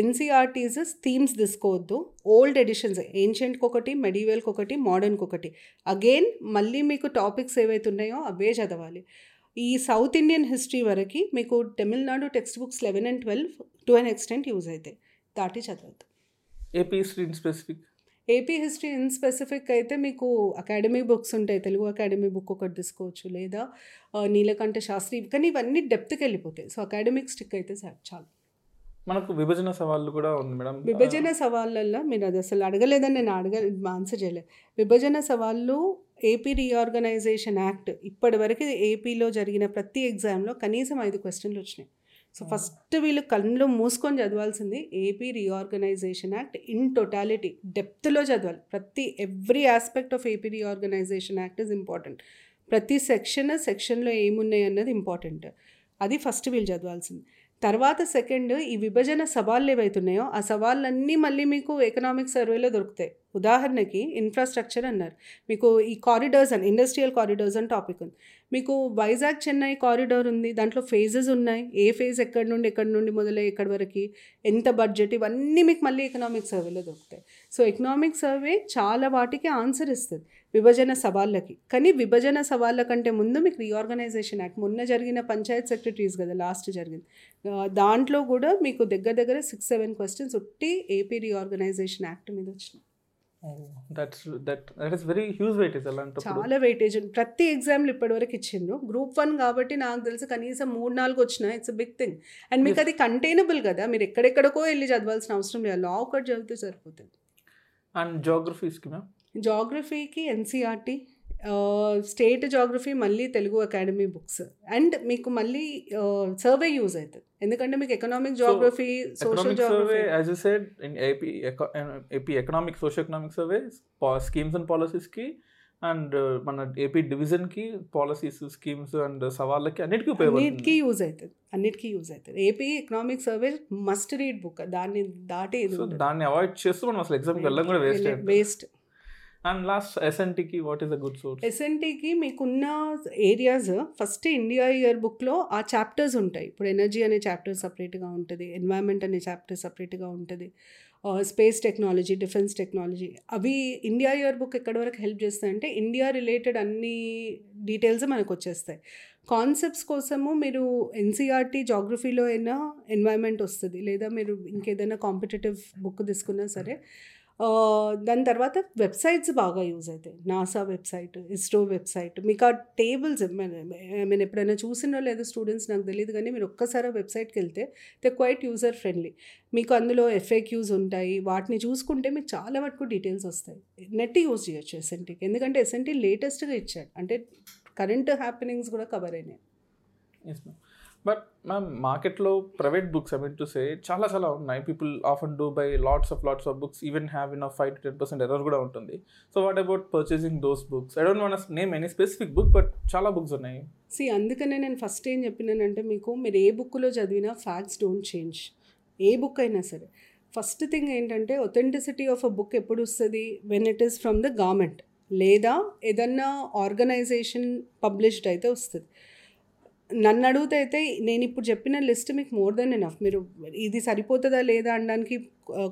NCERTs themes తీసుకోవద్దు ఓల్డ్ ఎడిషన్స్ ఏన్షియంట్కి ఒకటి మెడివల్కి ఒకటి మోడర్న్కి ఒకటి అగైన్ మళ్ళీ మీకు టాపిక్స్ ఏవైతే ఉన్నాయో అవే చదవాలి. ఈ సౌత్ ఇండియన్ హిస్టరీ వరకు మీకు Tamil Nadu text books eleven and twelve to an extent use అవుతాయి దాటి చదవద్దు. AP history in specific AP history in specific అయితే మీకు అకాడమీ బుక్స్ ఉంటాయి. తెలుగు అకాడమీ బుక్ ఒకటి తీసుకోవచ్చు. లేదా నీలకంఠ శాస్త్రి కానీ ఇవన్నీ డెప్త్కి వెళ్ళిపోతాయి. సో అకాడమిక్ స్టిక్ అయితే చాలు. మనకు విభజన సవాళ్ళు కూడా ఉంది మేడం. విభజన సవాళ్ళల్లో మీరు అది అసలు అడగలేదని నేను అడగ ఆన్సర్ చేయలేదు. విభజన సవాళ్ళు ఏపీ రీఆర్గనైజేషన్ యాక్ట్ ఇప్పటివరకు ఏపీలో జరిగిన ప్రతి ఎగ్జామ్లో కనీసం ఐదు క్వశ్చన్లు వచ్చినాయి. సో ఫస్ట్ వీళ్ళు కళ్ళు మూసుకొని చదవాల్సింది AP reorganisation act in totality. డెప్త్లో చదవాలి. ప్రతి every aspect of AP reorganisation act is important. ప్రతి సెక్షన్ సెక్షన్లో ఏమున్నాయి అన్నది ఇంపార్టెంట్. అది ఫస్ట్ వీళ్ళు చదవాల్సింది. తర్వాత సెకండ్ ఈ విభజన సవాళ్ళు ఏవైతున్నాయో ఆ సవాళ్ళన్నీ మళ్ళీ మీకు ఎకనామిక్ సర్వేలో దొరుకుతాయి. ఉదాహరణకి ఇన్ఫ్రాస్ట్రక్చర్ అన్నారు. మీకు ఈ కారిడార్స్ అని ఇండస్ట్రియల్ కారిడార్స్ అని టాపిక్ ఉంది. మీకు వైజాగ్ చెన్నై కారిడార్ ఉంది దాంట్లో ఫేజెస్ ఉన్నాయి. ఏ ఫేజ్ ఎక్కడి నుండి ఎక్కడి నుండి మొదలై ఎక్కడి వరకు ఎంత బడ్జెట్ ఇవన్నీ మీకు మళ్ళీ ఎకనామిక్ సర్వేలో దొరుకుతాయి. సో ఎకనామిక్ సర్వే చాలా వాటికి ఆన్సర్ ఇస్తుంది. విభజన సవాళ్ళకి. కానీ విభజన సవాళ్ళ కంటే ముందు మీకు రీఆర్గనైజేషన్ యాక్ట్ మొన్న జరిగిన పంచాయత్ సెక్రటరీస్ కదా లాస్ట్ జరిగింది. దాంట్లో కూడా మీకు దగ్గర దగ్గర సిక్స్ సెవెన్ క్వశ్చన్స్ ఉట్టి ఏపీ రీఆర్గనైజేషన్ యాక్ట్ మీద వచ్చినాయి. That's that that is very huge అలాంటప్పుడు. చాలా వెయిటేజ్ ఉంది. ప్రతి ఎగ్జామ్లు ఇప్పటివరకు ఇచ్చిండ్రు. గ్రూప్ వన్ కాబట్టి నాకు తెలిసి కనీసం మూడు నాలుగు వచ్చినా ఇట్స్ బిగ్ థింగ్ అండ్ మీకు అది కంటైనబుల్ కదా? మీరు ఎక్కడెక్కడికో వెళ్ళి చదవాల్సిన అవసరం లేదు. లా ఒకటి చదివితే సరిపోతుంది. అండ్ జోగ్రఫీస్కి మ్యామ్ జాగ్రఫీకి ఎన్సీఆర్టీ స్టేట్ జాగ్రఫీ మళ్ళీ తెలుగు అకాడమీ బుక్స్. అండ్ మీకు మళ్ళీ సర్వే యూజ్ అవుతుంది. ఎందుకంటే మీకు economic geography social said in AP eco- uh, AP economic socio-economic survey schemes and పాలసీస్కి and మన ఏపీ డివిజన్కి పాలసీస్ స్కీమ్స్ అండ్ సవాళ్ళకి అన్నిటికీ అన్నిటికీ ఉపయోగపడుతుంది యూజ్ అవుతుంది. అన్నిటికీ యూజ్ అవుతుంది. AP economic survey must read book దాన్ని దాటి దాన్ని అవాయిడ్ చేస్తూ మనం అసలు ఎగ్జామ్కి వెళ్ళడం కూడా waste waste and last ఎస్ఎన్టీకి what is a good source ఎస్ఎన్టీకి మీకున్న ఏరియాస్ ఫస్ట్ ఇండియా ఇయర్ బుక్లో ఆ చాప్టర్స్ ఉంటాయి. ఇప్పుడు ఎనర్జీ అనే చాప్టర్ సపరేట్గా ఉంటుంది ఎన్వైరన్మెంట్ అనే చాప్టర్ సపరేట్గా ఉంటుంది స్పేస్ టెక్నాలజీ డిఫెన్స్ టెక్నాలజీ అవి ఇండియా ఇయర్ బుక్ ఎక్కడి వరకు హెల్ప్ చేస్తాయంటే ఇండియా రిలేటెడ్ అన్ని డీటెయిల్స్ మనకు వచ్చేస్తాయి. కాన్సెప్ట్స్ కోసము మీరు ఎన్సీఆర్టీ జాగ్రఫీలో అయినా ఎన్వైరన్మెంట్ వస్తుంది. లేదా మీరు ఇంకేదైనా కాంపిటేటివ్ బుక్ తీసుకున్నా సరే దాని తర్వాత వెబ్సైట్స్ బాగా యూజ్ అవుతాయి నాసా వెబ్సైట్ ఇస్రో వెబ్సైట్. మీకు ఆ టేబుల్స్ నేను ఎప్పుడైనా చూసినో లేదో స్టూడెంట్స్ నాకు తెలియదు కానీ మీరు ఒక్కసారి వెబ్సైట్కి వెళ్తే దే క్వైట్ యూజర్ ఫ్రెండ్లీ. మీకు అందులో ఎఫ్ఏక్యూస్ ఉంటాయి. వాటిని చూసుకుంటే మీకు చాలా వరకు డీటెయిల్స్ వస్తాయి. నెట్ యూజ్ చేయొచ్చు ఎస్ఎన్టీకి. ఎందుకంటే ఎస్ఎన్టీ లేటెస్ట్గా ఇచ్చాడు. అంటే కరెంట్ హ్యాపెనింగ్స్ కూడా కవర్ అయినాయి. ఎస్ బట్ మ్యామ్ మార్కెట్లో private books I mean to say చాలా చాలా ఉన్నాయి. People of and do buy lots of lots of books even have in five to ten percent error కూడా ఉంటుంది. So what about purchasing those books I don't want name any specific book but చాలా బుక్స్ ఉన్నాయి. సి అందుకనే నేను ఫస్ట్ ఏం చెప్పినానంటే మీకు మీరు ఏ బుక్లో చదివినా ఫ్యాక్ట్స్ డోంట్ చేంజ్ ఏ బుక్ అయినా సరే. ఫస్ట్ థింగ్ ఏంటంటే ఒథెంటిసిటీ ఆఫ్ అ బుక్ ఎప్పుడు వస్తుంది? When it is from the government లేదా ఏదన్నా ఆర్గనైజేషన్ పబ్లిష్డ్ అయితే వస్తుంది. నన్ను అడిగితే అయితే నేను ఇప్పుడు చెప్పిన లిస్ట్ మీకు మోర్ దెన్ ఎనఫ్ మీరు ఇది సరిపోతుందా లేదా అనడానికి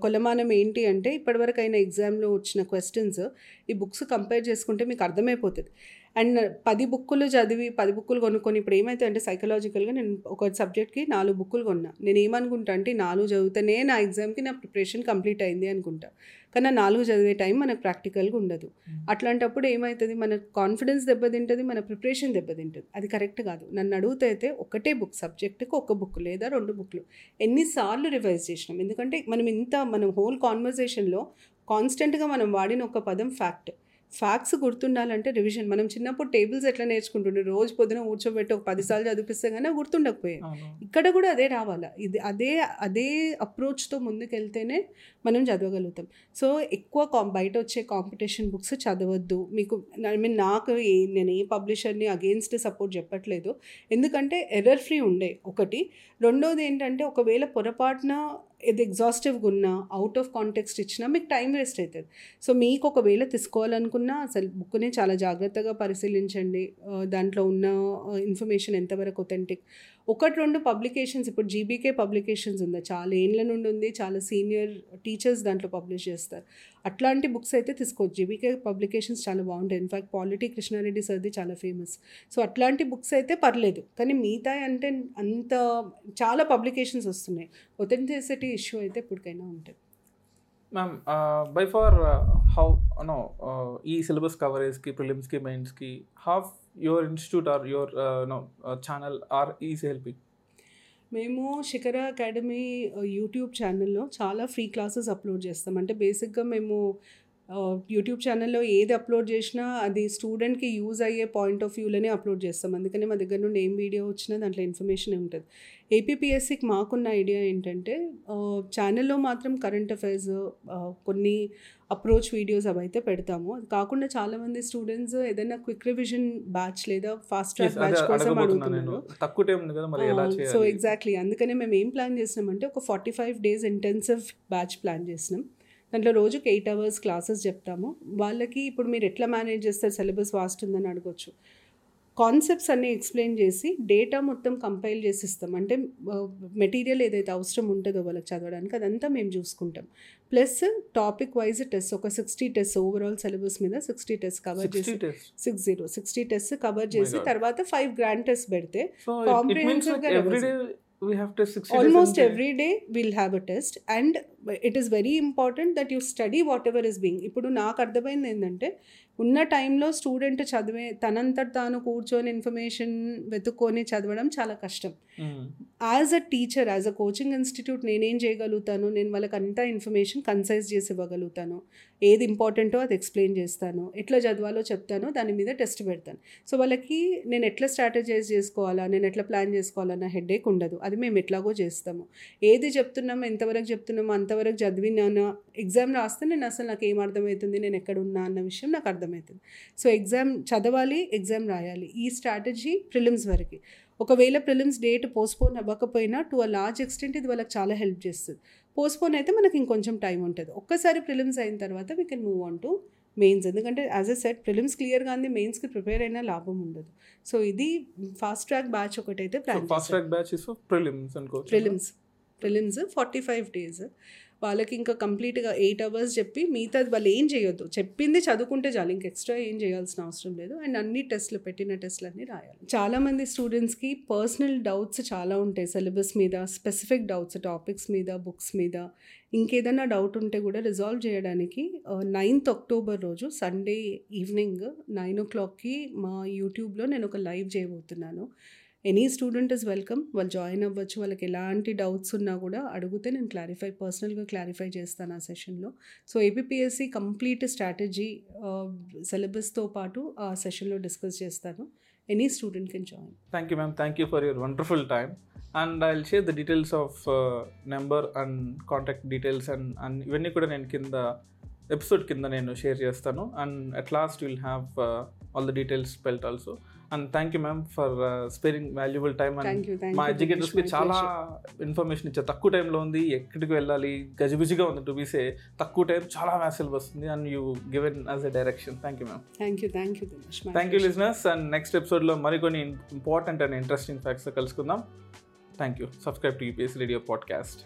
కొలమానం ఏంటి అంటే ఇప్పటివరకు అయిన ఎగ్జామ్లో వచ్చిన క్వశ్చన్స్ ఈ బుక్స్ కంపేర్ చేసుకుంటే మీకు అర్థమైపోతుంది. అండ్ పది బుక్కులు చదివి పది బుక్కులు కొనుక్కొని ఇప్పుడు ఏమైతే అంటే సైకలాజికల్గా నేను ఒక సబ్జెక్ట్కి నాలుగు బుక్కులు కొన్నా. నేను ఏమనుకుంటా అంటే నాలుగు చదివితేనే నా ఎగ్జామ్కి నా ప్రిపరేషన్ కంప్లీట్ అయింది అనుకుంటా. కానీ నాలుగు చదివే టైం మనకు ప్రాక్టికల్గా ఉండదు. అట్లాంటప్పుడు ఏమవుతుంది మన కాన్ఫిడెన్స్ దెబ్బతింటుంది మన ప్రిపరేషన్ దెబ్బతింటుంది. అది కరెక్ట్ కాదు. నన్ను అడిగితే అయితే ఒకటే బుక్ సబ్జెక్ట్కి ఒక బుక్ లేదా రెండు బుక్లు. ఎన్నిసార్లు రివైజ్ చేసినాం. ఎందుకంటే మనం ఇంత మనం హోల్ కాన్వర్జేషన్లో కాన్స్టెంట్గా మనం వాడిన ఒక పదం ఫ్యాక్ట్ ఫ్యాక్ట్స్ గుర్తుండాలంటే రివిజన్ మనం చిన్నప్పుడు టేబుల్స్ ఎట్లా నేర్చుకుంటుండే? రోజు పొద్దున కూర్చోబెట్టి ఒక పదిసార్లు చదివిస్తే కానీ అవి గుర్తుండకపోయాయి ఇక్కడ కూడా అదే రావాలా? ఇది అదే అదే అప్రోచ్తో ముందుకెళ్తేనే మనం చదవగలుగుతాం. సో ఎక్కువ కాం బయట వచ్చే కాంపిటీషన్ బుక్స్ చదవద్దు. మీకు ఐ మీన్ నాకు ఏ నేను ఏ పబ్లిషర్ని అగేన్స్ట్ సపోర్ట్ చెప్పట్లేదు. ఎందుకంటే ఎర్రర్ ఫ్రీ ఉండే. ఒకటి. రెండోది ఏంటంటే ఒకవేళ పొరపాటున ఇది ఎగ్జాస్టివ్గా ఉన్నా అవుట్ ఆఫ్ కాంటెక్స్ట్ ఇచ్చినా మీకు టైం వేస్ట్ అవుతుంది సో మీకు ఒకవేళ తీసుకోవాలనుకున్నా అసలు బుక్ని చాలా జాగ్రత్తగా పరిశీలించండి. Uh, దాంట్లో ఉన్న ఇన్ఫర్మేషన్ ఎంతవరకు ఒథెంటిక్ ఒకటి రెండు పబ్లికేషన్స్ ఇప్పుడు జీబీకే పబ్లికేషన్స్ ఉంది. చాలా ఏండ్ల నుండి ఉంది. చాలా సీనియర్ టీచర్స్ దాంట్లో పబ్లిష్ చేస్తారు. అట్లాంటి బుక్స్ అయితే తీసుకోవచ్చు. జీబీకే పబ్లికేషన్స్ చాలా బాగుంటాయి. ఇన్ఫాక్ట్ పాలిటీ కృష్ణారెడ్డి సర్ది చాలా ఫేమస్ సో అట్లాంటి బుక్స్ అయితే పర్లేదు. కానీ మిగతా అంటే అంత చాలా పబ్లికేషన్స్ వస్తున్నాయి. ఒథెంటిసిటీ ఇష్యూ అయితే ఎప్పటికైనా ఉంటుంది. Ma'am by far how no ఈ సిలబస్ కవరేజ్కి ప్రిలిమ్స్కి మెయిన్స్కి half your institute or your no channel or easy helping మేము శిఖర అకాడమీ యూట్యూబ్ ఛానల్లో చాలా ఫ్రీ క్లాసెస్ అప్లోడ్ చేస్తాం. అంటే బేసిక్గా మేము యూట్యూబ్ ఛానల్లో ఏది అప్లోడ్ చేసినా అది స్టూడెంట్కి యూజ్ అయ్యే పాయింట్ ఆఫ్ వ్యూలోనే అప్లోడ్ చేస్తాం. అందుకని మా దగ్గర నుండి ఏం వీడియో వచ్చినా దాంట్లో ఇన్ఫర్మేషన్ ఉంటుంది. ఏపీపీఎస్సికి మాకున్న ఐడియా ఏంటంటే ఛానల్లో మాత్రం కరెంట్ అఫైర్స్ కొన్ని అప్రోచ్ వీడియోస్ అవి అయితే పెడతాము. అది కాకుండా చాలామంది స్టూడెంట్స్ ఏదైనా క్విక్ రివిజన్ బ్యాచ్ లేదా ఫాస్ట్ ట్రాక్ బ్యాచ్ కోసం అడుగుతున్నారు. సో ఎగ్జాక్ట్లీ అందుకనే మేము ఏం ప్లాన్ చేసినామంటే ఒక forty five days intensive batch plan చేసినాం. దాంట్లో రోజుకి ఎయిట్ అవర్స్ క్లాసెస్ చెప్తాము. వాళ్ళకి ఇప్పుడు మీరు ఎట్లా మేనేజ్ చేస్తారు? సిలబస్ వాస్ట్ ఉందని అడగొచ్చు. కాన్సెప్ట్స్ అన్నీ ఎక్స్ప్లెయిన్ చేసి డేటా మొత్తం కంపైల్ చేసి ఇస్తాం అంటే మెటీరియల్ ఏదైతే అవసరం ఉంటుందో వాళ్ళకి చదవడానికి అదంతా మేము చూసుకుంటాం. ప్లస్ టాపిక్ వైజ్ టెస్ట్ ఒక సిక్స్టీ టెస్ట్ ఓవరాల్ సిలబస్ మీద సిక్స్టీ టెస్ట్ కవర్ చేసి six zero sixty test cover చేసి. తర్వాత ఫైవ్ గ్రాండ్ టెస్ట్ పెడితే so ఇట్ మీన్స్ Comprehensive గా every day we have to sixty almost every day we'll have a test and it is very important that you study whatever is being ఇప్పుడు నాకు అర్థమైంది ఏంటంటే ఉన్న టైంలో స్టూడెంట్ చదివే తనంతట తాను కూర్చొని ఇన్ఫర్మేషన్ వెతుక్కొని చదవడం చాలా కష్టం. As a teacher as a coaching institute నేనేం చేయగలుగుతాను? నేను వాళ్ళకి అంతా ఇన్ఫర్మేషన్ కన్సైజ్ చేసి ఇవ్వగలుగుతాను. ఏది ఇంపార్టెంటో అది ఎక్స్ప్లెయిన్ చేస్తాను. ఎట్లా చదవాలో చెప్తాను. దాని మీద టెస్ట్ పెడతాను. సో వాళ్ళకి నేను ఎట్లా స్ట్రాటజైజ్ చేసుకోవాలా? నేను ఎట్లా ప్లాన్ చేసుకోవాలన్న హెడేక్ ఉండదు. అది మేము ఎట్లాగో చేస్తాము. ఏది చెప్తున్నామో ఎంతవరకు చెప్తున్నామో అంతవరకు చదివినాను ఎగ్జామ్ రాస్తే నేను అసలు నాకు ఏం అర్థమవుతుంది? నేను ఎక్కడ ఉన్నా అన్న విషయం నాకు అర్థమవుతుంది. సో ఎగ్జామ్ చదవాలి ఎగ్జామ్ రాయాలి. ఈ స్ట్రాటజీ ప్రిలిమ్స్ వరకు. ఒకవేళ ప్రిలిమ్స్ డేట్ పోస్ట్పోన్ అవ్వకపోయినా టు అ లార్జ్ ఎక్స్టెంట్ ఇది వాళ్ళకి చాలా హెల్ప్ చేస్తుంది. పోస్ట్పోన్ అయితే మనకి ఇంకొంచెం టైం ఉంటుంది. ఒక్కసారి ప్రిలిమ్స్ అయిన తర్వాత we can move on to mains ఎందుకంటే యాజ్ ఎ సెట్ ప్రిలిమ్స్ క్లియర్గా అంది మెయిన్స్కి ప్రిపేర్ అయినా లాభం ఉండదు. సో ఇది ఫాస్ట్ ట్రాక్ బ్యాచ్ ఒకటైతే fast track batch prelims prelims. Prelims forty five days వాళ్ళకి ఇంకా కంప్లీట్గా ఎయిట్ అవర్స్ చెప్పి మిగతా వాళ్ళు ఏం చేయొద్దు. చెప్పింది చదువుకుంటే చాలు ఇంక ఎక్స్ట్రా ఏం చేయాల్సిన అవసరం లేదు. అండ్ అన్ని టెస్ట్లు పెట్టిన టెస్ట్లు అన్నీ రాయాలి. చాలామంది స్టూడెంట్స్కి పర్సనల్ డౌట్స్ చాలా ఉంటాయి. సిలబస్ మీద స్పెసిఫిక్ డౌట్స్ టాపిక్స్ మీద బుక్స్ మీద. ఇంకేదైనా డౌట్ ఉంటే కూడా రిజాల్వ్ చేయడానికి నైన్త్ అక్టోబర్ రోజు సండే ఈవినింగ్ నైన్ ఓ క్లాక్కి మా యూట్యూబ్లో నేను ఒక లైవ్ చేయబోతున్నాను. ఎనీ స్టూడెంట్ ఇస్ వెల్కమ్ వాళ్ళు జాయిన్ అవ్వచ్చు. వాళ్ళకి ఎలాంటి డౌట్స్ ఉన్నా కూడా అడిగితే నేను క్లారిఫై పర్సనల్గా క్లారిఫై చేస్తాను ఆ సెషన్లో సో ఏపీఎస్సి కంప్లీట్ స్ట్రాటజీ సిలబస్తో పాటు ఆ సెషన్లో డిస్కస్ చేస్తాను. Any student can join thank you ma'am thank you for your wonderful time and I share the details of number and contact details and and ఇవన్నీ కూడా నేను కింద ఎపిసోడ్ కింద నేను షేర్ చేస్తాను. And at last will have all the details spelt also and thank you ma'am for sparing valuable time and మా ఎడ్యుకేటర్స్కి చాలా ఇన్ఫర్మేషన్ ఇచ్చే తక్కువ టైంలో ఉంది ఎక్కడికి వెళ్ళాలి గజిబిజిగా ఉంది టు బీసే తక్కువ టైం చాలా వ్యాసల్ వస్తుంది and you given as a direction thank you ma'am thank you thank you thank you listeners and next ఎపిసోడ్లో మరికొన్ని ఇంపార్టెంట్ అండ్ ఇంట్రెస్టింగ్ ఫ్యాక్ట్స్ కలుసుకుందాం. Thank you subscribe to UPS radio podcast